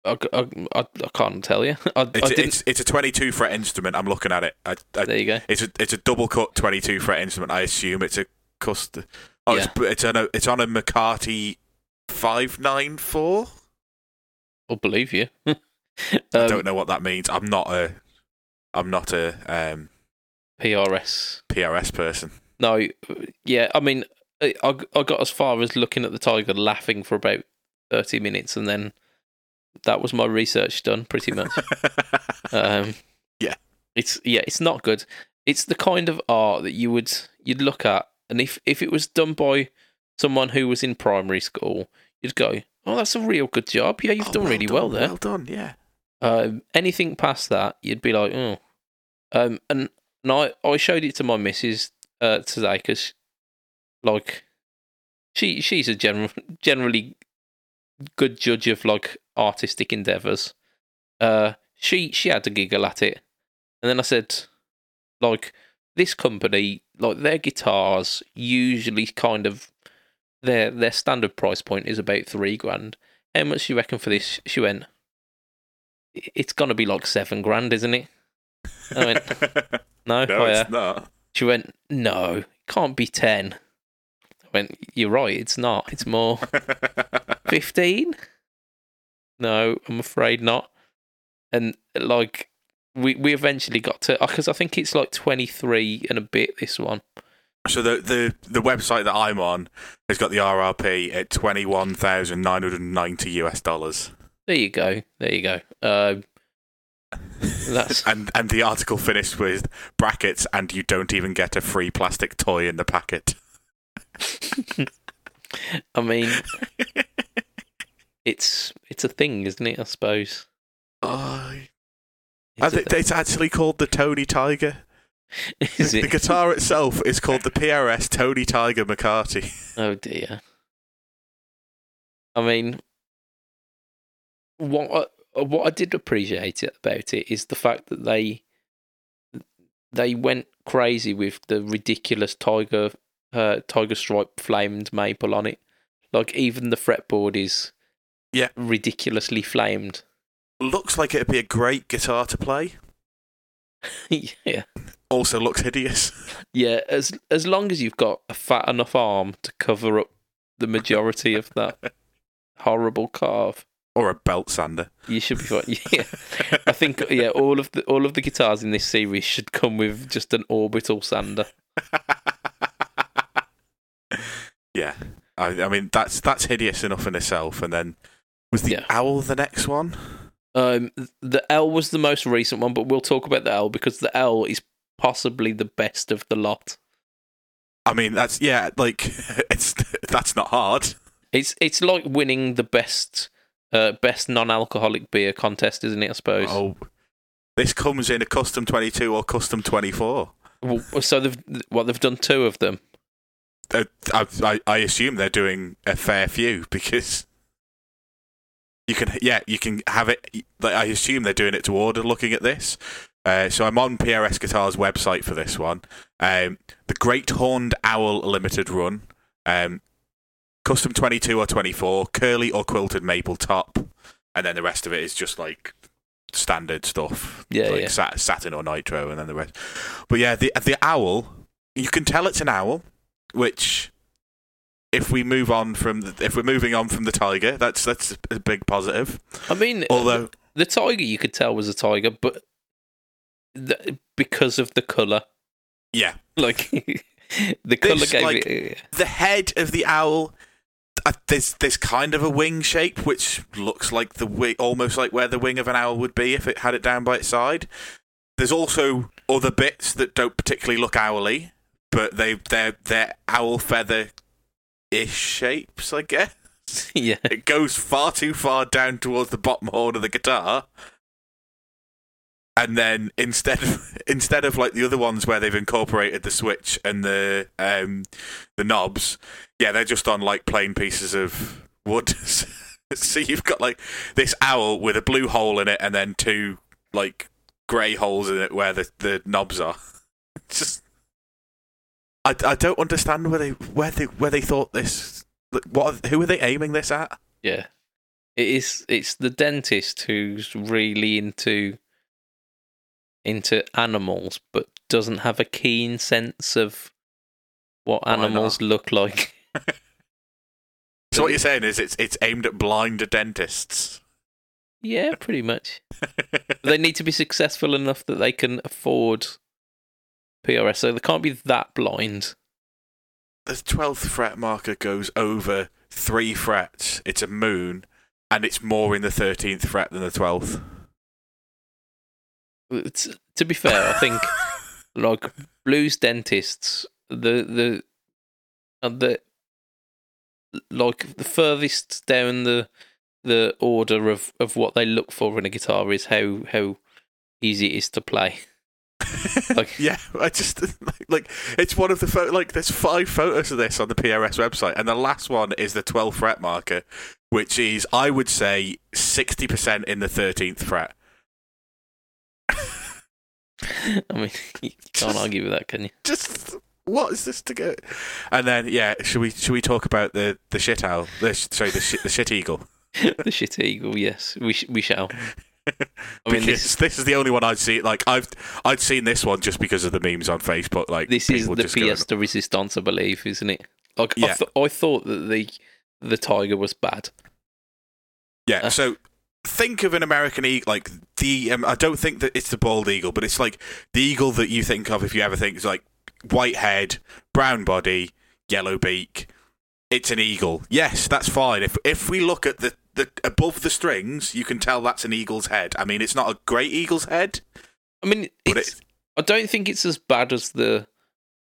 I, I, I, I can't tell you. *laughs* I, I It's, it's it's a twenty two fret instrument. I'm looking at it. I, I there you go. It's a it's a double cut twenty two fret instrument. I assume it's a custom. Oh, Yeah. it's it's on a it's on a McCarty five nine four. I'll believe you. *laughs* I um, don't know what that means. I'm not a I'm not a um, PRS. PRS person. No, yeah. I mean, I, I got as far as looking at the tiger, laughing for about thirty minutes, and then that was my research done, pretty much. *laughs* Um, Yeah. it's yeah, it's not good. It's the kind of art that you would you'd look at, and if if it was done by someone who was in primary school, you'd go, "Oh, that's a real good job. Yeah, you've Oh, done really well there." Well done. Yeah. Um, anything past that, you'd be like, "Oh," um, and and I I showed it to my missus uh, today because, like, she she's a general *laughs* generally good judge of like artistic endeavors. Uh, she she had to giggle at it, and then I said, like, this company, like their guitars usually kind of their their standard price point is about three grand. How much do you reckon for this? She went, it's gonna be like seven grand, isn't it? I went, *laughs* no, no, higher. it's not. She went, no, it can't be ten. I went, you're right, it's not. It's more. *laughs* 15 no i'm afraid not and like we we eventually got to because i think it's like 23 and a bit this one so the, the the website that I'm on has got the RRP at twenty one thousand nine hundred and ninety US dollars. there you go there you go um that's *laughs* and and the article finished with brackets and you don't even get a free plastic toy in the packet. *laughs* i mean it's it's a thing isn't it i suppose Oh, it's, it's actually called the Tony Tiger. *laughs* is The it guitar itself is called the PRS Tony Tiger McCarty. oh dear i mean what what I did appreciate about it is the fact that they they went crazy with the ridiculous tiger uh, tiger stripe flamed maple on it. Like even the fretboard is Yeah. ridiculously flamed. Looks like it'd be a great guitar to play. *laughs* yeah, Also looks hideous. *laughs* yeah. As as long as you've got a fat enough arm to cover up the majority of that *laughs* horrible carve, Or a belt sander. you should be fine. *laughs* Yeah, I think yeah. All of the all of the guitars in this series should come with just an orbital sander. *laughs* yeah. I, I mean that's that's hideous enough in itself and then was the Yeah. owl the next one? Um, the L was the most recent one, but we'll talk about the L because the L is possibly the best of the lot. I mean that's yeah, like *laughs* it's that's not hard. It's it's like winning the best uh, best non-alcoholic beer contest, isn't it? I suppose. Oh this comes in a custom twenty two or custom twenty four. Well, so they've what they've done two of them. Uh, I, I I assume they're doing a fair few because you can yeah you can have it. I assume they're doing it to order. Looking at this, uh, so I'm on PRS Guitars website for this one. Um, the Great Horned Owl Limited Run. Um, custom 22 or 24, curly or quilted maple top, and then the rest of it is just like standard stuff. Yeah, like yeah. sat- satin or nitro, and then the rest. But yeah, the the owl, you can tell it's an owl, which. If we move on from, the, if we're moving on from the tiger, that's that's a big positive. I mean, Although, the tiger you could tell was a tiger, but the, because of the color, yeah, like *laughs* the color gave like- it. the head of the owl uh, there's there's kind of a wing shape which looks like the wing almost like where the wing of an owl would be if it had it down by its side. There's also other bits that don't particularly look owly but they they're they're owl feather ish shapes i guess. *laughs* Yeah, it goes far too far down towards the bottom horn of the guitar and then instead of *laughs* instead of like the other ones where they've incorporated the switch and the um the knobs yeah they're just on like plain pieces of wood *laughs* so you've got like this owl with a blue hole in it and then two like grey holes in it where the, the knobs are It's *laughs* just I, I don't understand where they where they where they thought this what who are they aiming this at yeah. It is. It's the dentist who's really into into animals, but doesn't have a keen sense of what Why not? animals look like. *laughs* So what you're saying is it's it's aimed at blind dentists. yeah, pretty much. *laughs* they need to be successful enough that they can afford PRS, so they can't be that blind. the twelfth fret marker goes over three frets. It's a moon, and it's more in the thirteenth fret than the twelfth. It's, to be fair, I think *laughs* like blues dentists, the the uh, the like the furthest down the the order of of what they look for in a guitar is how how easy it is to play. *laughs* Like- yeah, I just *laughs* like it's one of the pho- like there's five photos of this on the PRS website, and the last one is the twelfth fret marker, which is I would say sixty percent in the thirteenth fret. *laughs* I mean, *laughs* you can't argue with that, can you? just what is this to go? And then yeah, should we should we talk about the the shit owl? The, sorry, the shit the shit eagle. *laughs* the shit eagle, yes, we sh- we shall. I mean, this this, is the only one I'd see. Like I've I'd seen this one just because of the memes on Facebook. Like this is the pièce de résistance, I believe, isn't it? Like I, th- I thought that the the tiger was bad. Yeah. Uh. So think of an American eagle, like the. Um, I don't think that it's the bald eagle, but it's like the eagle that you think of if you ever think it's like white head, brown body, yellow beak. It's an eagle. Yes, that's fine. If if we look at the, the above the strings, you can tell that's an eagle's head. I mean, it's not a great eagle's head, I mean, but it's, it I don't think it's as bad as the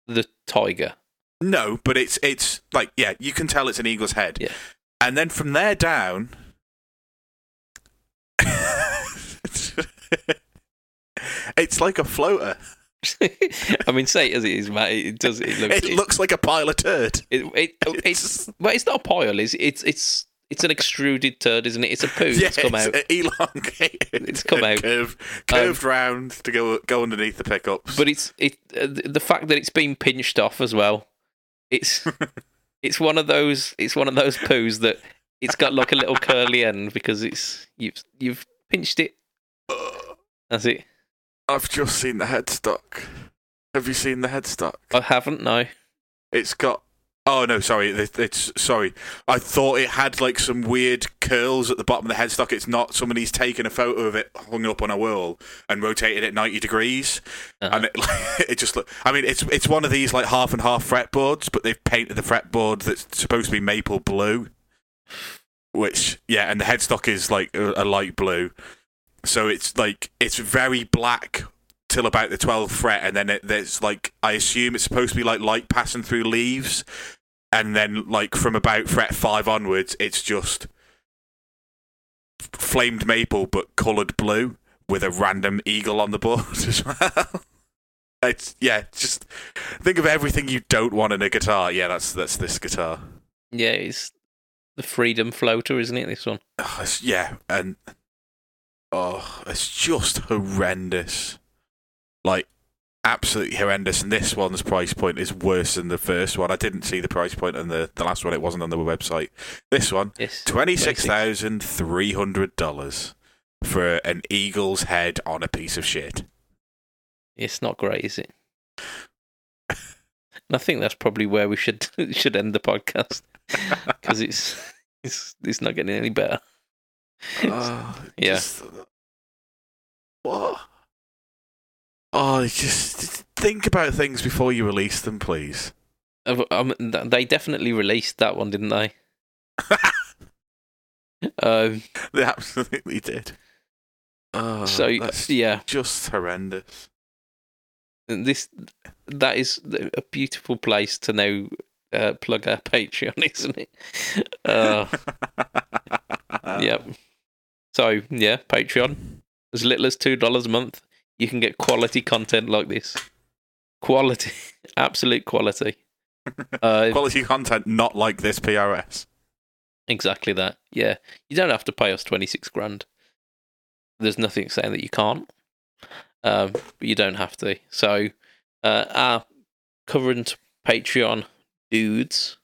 the tiger. no, but it's it's like yeah, you can tell it's an eagle's head. Yeah. And then from there down, *laughs* it's like a floater. *laughs* I mean, say it as it is, Matt. It does. It looks. It looks like a pile of turd. It, it, *laughs* it's. Well, it's not a pile. It's. It's. It's. It's an extruded turd, isn't it? It's a poo yeah, that's come it's out. elongated. It's come out. Curved, curved round to go go underneath the pickups. But it's it uh, the fact that it's been pinched off as well. It's it's one of those it's one of those poos that it's got like a little curly end because it's you've you've pinched it. That's it. I've just seen the headstock. Have you seen the headstock? I haven't no. It's got. Oh no, sorry. it- It's sorry. I thought it had like some weird curls at the bottom of the headstock. It's not. Somebody's taken a photo of it hung up on a wall and rotated it ninety degrees, Uh-huh. and it, *laughs* it just look. I mean, it's it's one of these like half and half fretboards, but they've painted the fretboard that's supposed to be maple blue, which yeah, and the headstock is like a, a light blue, so it's like it's very black till about the 12th fret and then it, there's like i assume it's supposed to be like light passing through leaves. And then like from about fret 5 onwards it's just flamed maple but coloured blue with a random eagle on the board *laughs* as well. It's yeah just think of everything you don't want in a guitar. Yeah that's that's this guitar. Yeah, it's the freedom floater, isn't it? This one. Oh, yeah, and oh, it's just horrendous. Like absolutely horrendous. And this one's price point is worse than the first one. I didn't see the price point on the, the last one, it wasn't on the website. This one, Yes. $26,300 for an eagle's head on a piece of shit. It's not great, is it? And I think that's probably where we should *laughs* should end the podcast *laughs* because it's it's it's not getting any better. Oh, *laughs* Yeah. just- what? Oh, just think about things before you release them, please. Uh, Um, they definitely released that one, didn't they? Um, They absolutely did. Oh, so that's yeah, just horrendous. This that is a beautiful place to now uh, plug our *laughs* Patreon, isn't it? Uh, *laughs* yep. So yeah, Patreon, as little as two dollars a month, you can get quality content like this. Quality, *laughs* absolute quality. Uh, Quality content, not like this PRS. exactly that. Yeah, you don't have to pay us twenty six grand. There's nothing saying that you can't, um, but you don't have to. So, uh, our current Patreon dudes,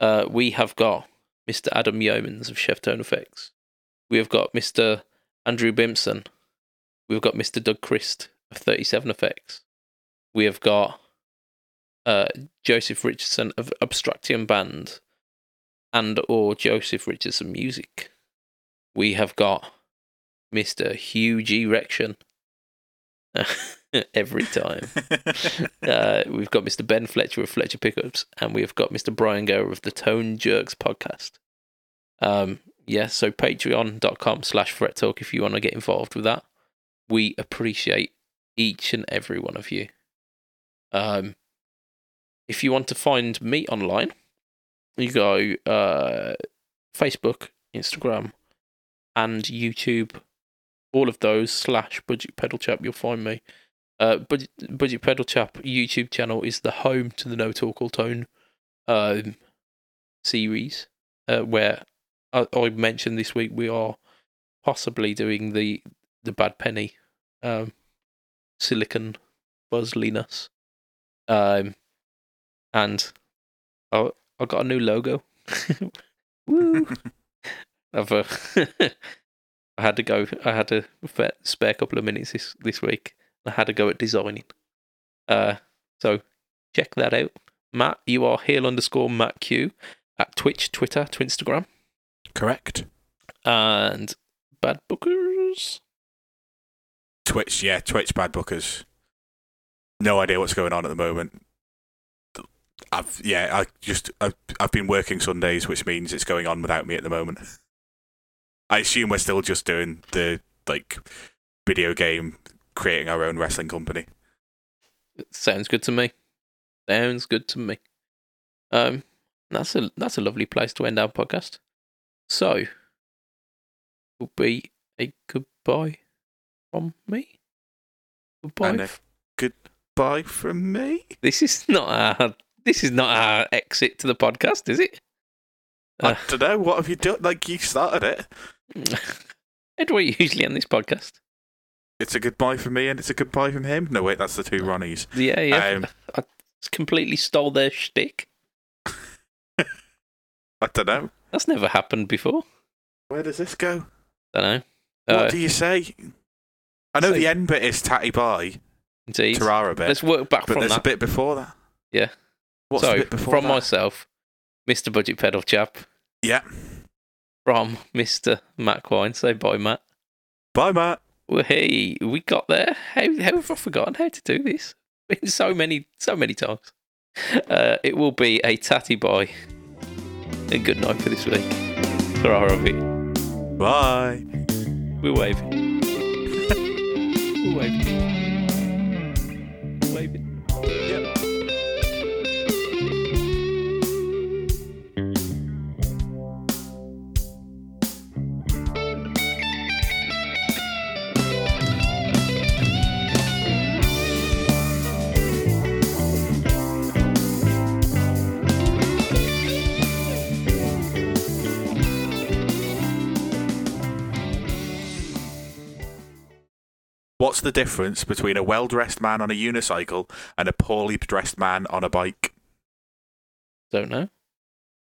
uh, we have got Mr. Adam Yeomans of Chef Tone Effects. We have got Mr. Andrew Bimson. We've got Mr. Doug Christ of 37 Effects. We have got uh, Joseph Richardson of Abstraction Band and or Joseph Richardson Music. We have got Mr. Hugh G. Rection. *laughs* Every time. Uh, we've got Mr. Ben Fletcher of Fletcher Pickups, and we've got Mr. Brian Gower of the Tone Jerks podcast. Um, yeah, so patreon.com slash fret talk if you want to get involved with that. We appreciate each and every one of you. Um, if you want to find me online, you go uh, Facebook, Instagram, and YouTube. All of those slash Budget Pedal Chap, you'll find me. Uh, Budget, Budget Pedal Chap YouTube channel is the home to the No Talk All Tone um, series, uh, where I, I mentioned this week we are possibly doing the the Bad Penny um, Silicon Buzzliness. Um, and I I got a new logo. *laughs* Woo! *laughs* I've uh, *laughs* I had to go. I had to spare a couple of minutes this this week. I had to go at designing. Uh, so check that out. Matt, you are heel underscore Matt Q at Twitch, Twitter, to Instagram, Correct. and Bad Bookers. Twitch, yeah, Twitch bad bookers. No idea what's going on at the moment. I've yeah, I just I've, I've been working Sundays, which means it's going on without me at the moment. *laughs* I assume we're still just doing the like video game, creating our own wrestling company. Sounds good to me. Sounds good to me. Um, that's a that's a lovely place to end our podcast. So, will be a goodbye from me. Goodbye. Goodbye from me. This is not our this is not our exit to the podcast, is it? Uh, I don't know. What have you done? Like you started it. How do we usually end this podcast? It's a goodbye from me, and it's a goodbye from him. No, wait, that's the two Ronnies. Yeah, yeah. Um, I completely stole their shtick. *laughs* I don't know. That's never happened before. Where does this go? I don't know. What Uh, do you say? I know so- the end bit is tatty bye, indeed. Tarara bit, Let's work back but from there's that. a bit before that. Yeah. What's so, the bit before from that? myself, Mr. Budget Pedal Chap, Yeah. From *laughs* Mr. Matt Quine. Say bye, Matt. Bye, Matt. Well, hey, we got there. How, how have I forgotten how to do this? Been so many, so many times. Uh, it will be a tatty bye. And good night for this week. Tarara of it. Bye. We're waving. *laughs* We're waving. What's the difference between a well dressed man on a unicycle and a poorly dressed man on a bike? Don't know.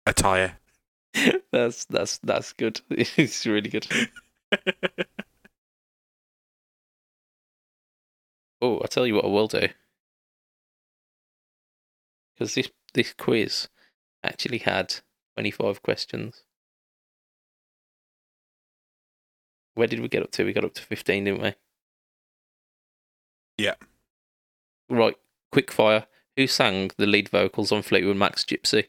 Attire. *laughs* that's that's that's good. *laughs* It's really good. *laughs* Oh, I'll tell you what I will do. Because this this quiz actually had twenty five questions. Where did we get up to? We got up to fifteen, didn't we? Yeah. Right, quick fire. Who sang the lead vocals on Fleetwood Mac's Gypsy?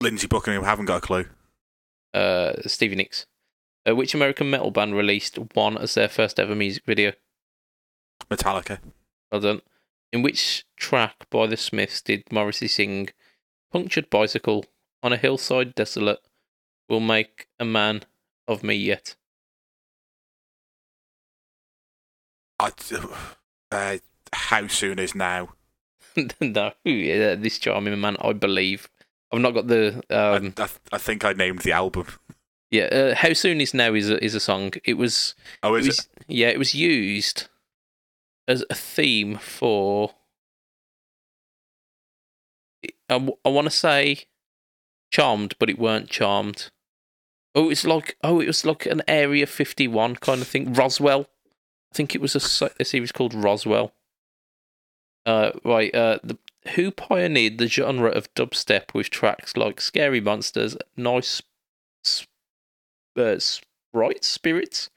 Lindsey Buckingham I haven't got a clue. Uh, Stevie Nicks. Uh, which American metal band released one as their first ever music video? Metallica. Well done. In which track by the Smiths did Morrissey sing Punctured Bicycle on a hillside desolate will make a man of me yet? I, *sighs* uh, how soon is now? *laughs* no, yeah, this charming man, I believe. I've not got the. Um, I, I, I think I named the album. yeah, uh, how soon is now is a, is a song. It was. Oh, It is was it? yeah, it was used as a theme for. I, I, want to say charmed, but it weren't charmed. Oh, it's like oh, it was like an Area Fifty One kind of thing. Roswell, I think it was a, a series called Roswell. Uh, right. Uh, the, who pioneered the genre of dubstep with tracks like "Scary Monsters," "Nice S- uh, Sprite Spirits,"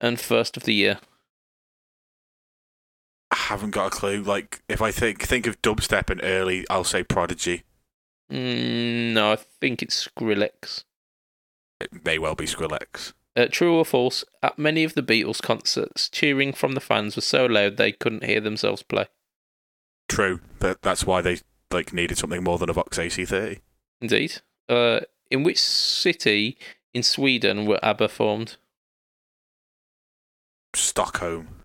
and First of the Year"? I haven't got a clue. Like, if I think think of dubstep and early, I'll say Prodigy. Mm, no, I think it's Skrillex. It may well be Skrillex. Uh, true or false? At many of the Beatles concerts, cheering from the fans was so loud they couldn't hear themselves play. True, but that's why they like needed something more than a Vox AC30. Indeed. Uh, in which city in Sweden were ABBA formed? Stockholm.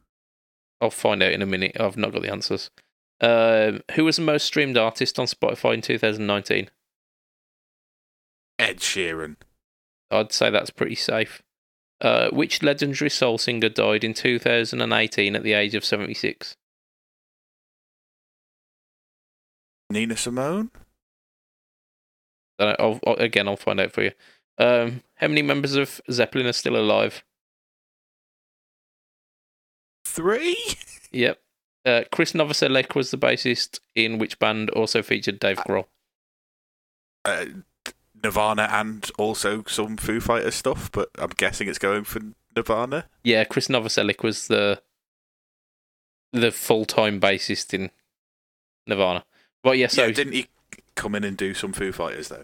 I'll find out in a minute. I've not got the answers. Um, who was the most streamed artist on Spotify in 2019? Ed Sheeran. I'd say that's pretty safe. Uh, which legendary soul singer died in 2018 at the age of 76? Nina Simone. I'll, I'll- again, I'll find out for you. Um, how many members of Zeppelin are still alive? Three. Yep. Uh, Chris Novoselic was the bassist in which band also featured Dave Grohl. Uh, Nirvana and also some Foo Fighters stuff, but I'm guessing it's going for Nirvana. Yeah, Chris Novoselic was the the full time bassist in Nirvana. Well, yeah, so yeah, didn't he come in and do some Foo Fighters though?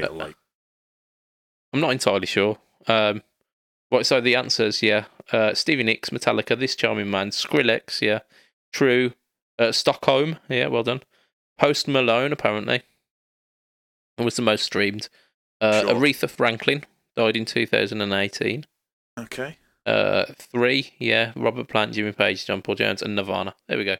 Uh, like I'm not entirely sure. Um, right, so the answers, yeah. Uh, Stevie Nicks, Metallica, This Charming Man, Skrillex, yeah. True. Uh, Stockholm, yeah, well done. Post Malone, apparently, was the most streamed. Uh, Sure. Aretha Franklin died in 2018. okay. Uh, three, yeah. Robert Plant, Jimmy Page, John Paul Jones, and Nirvana. There we go.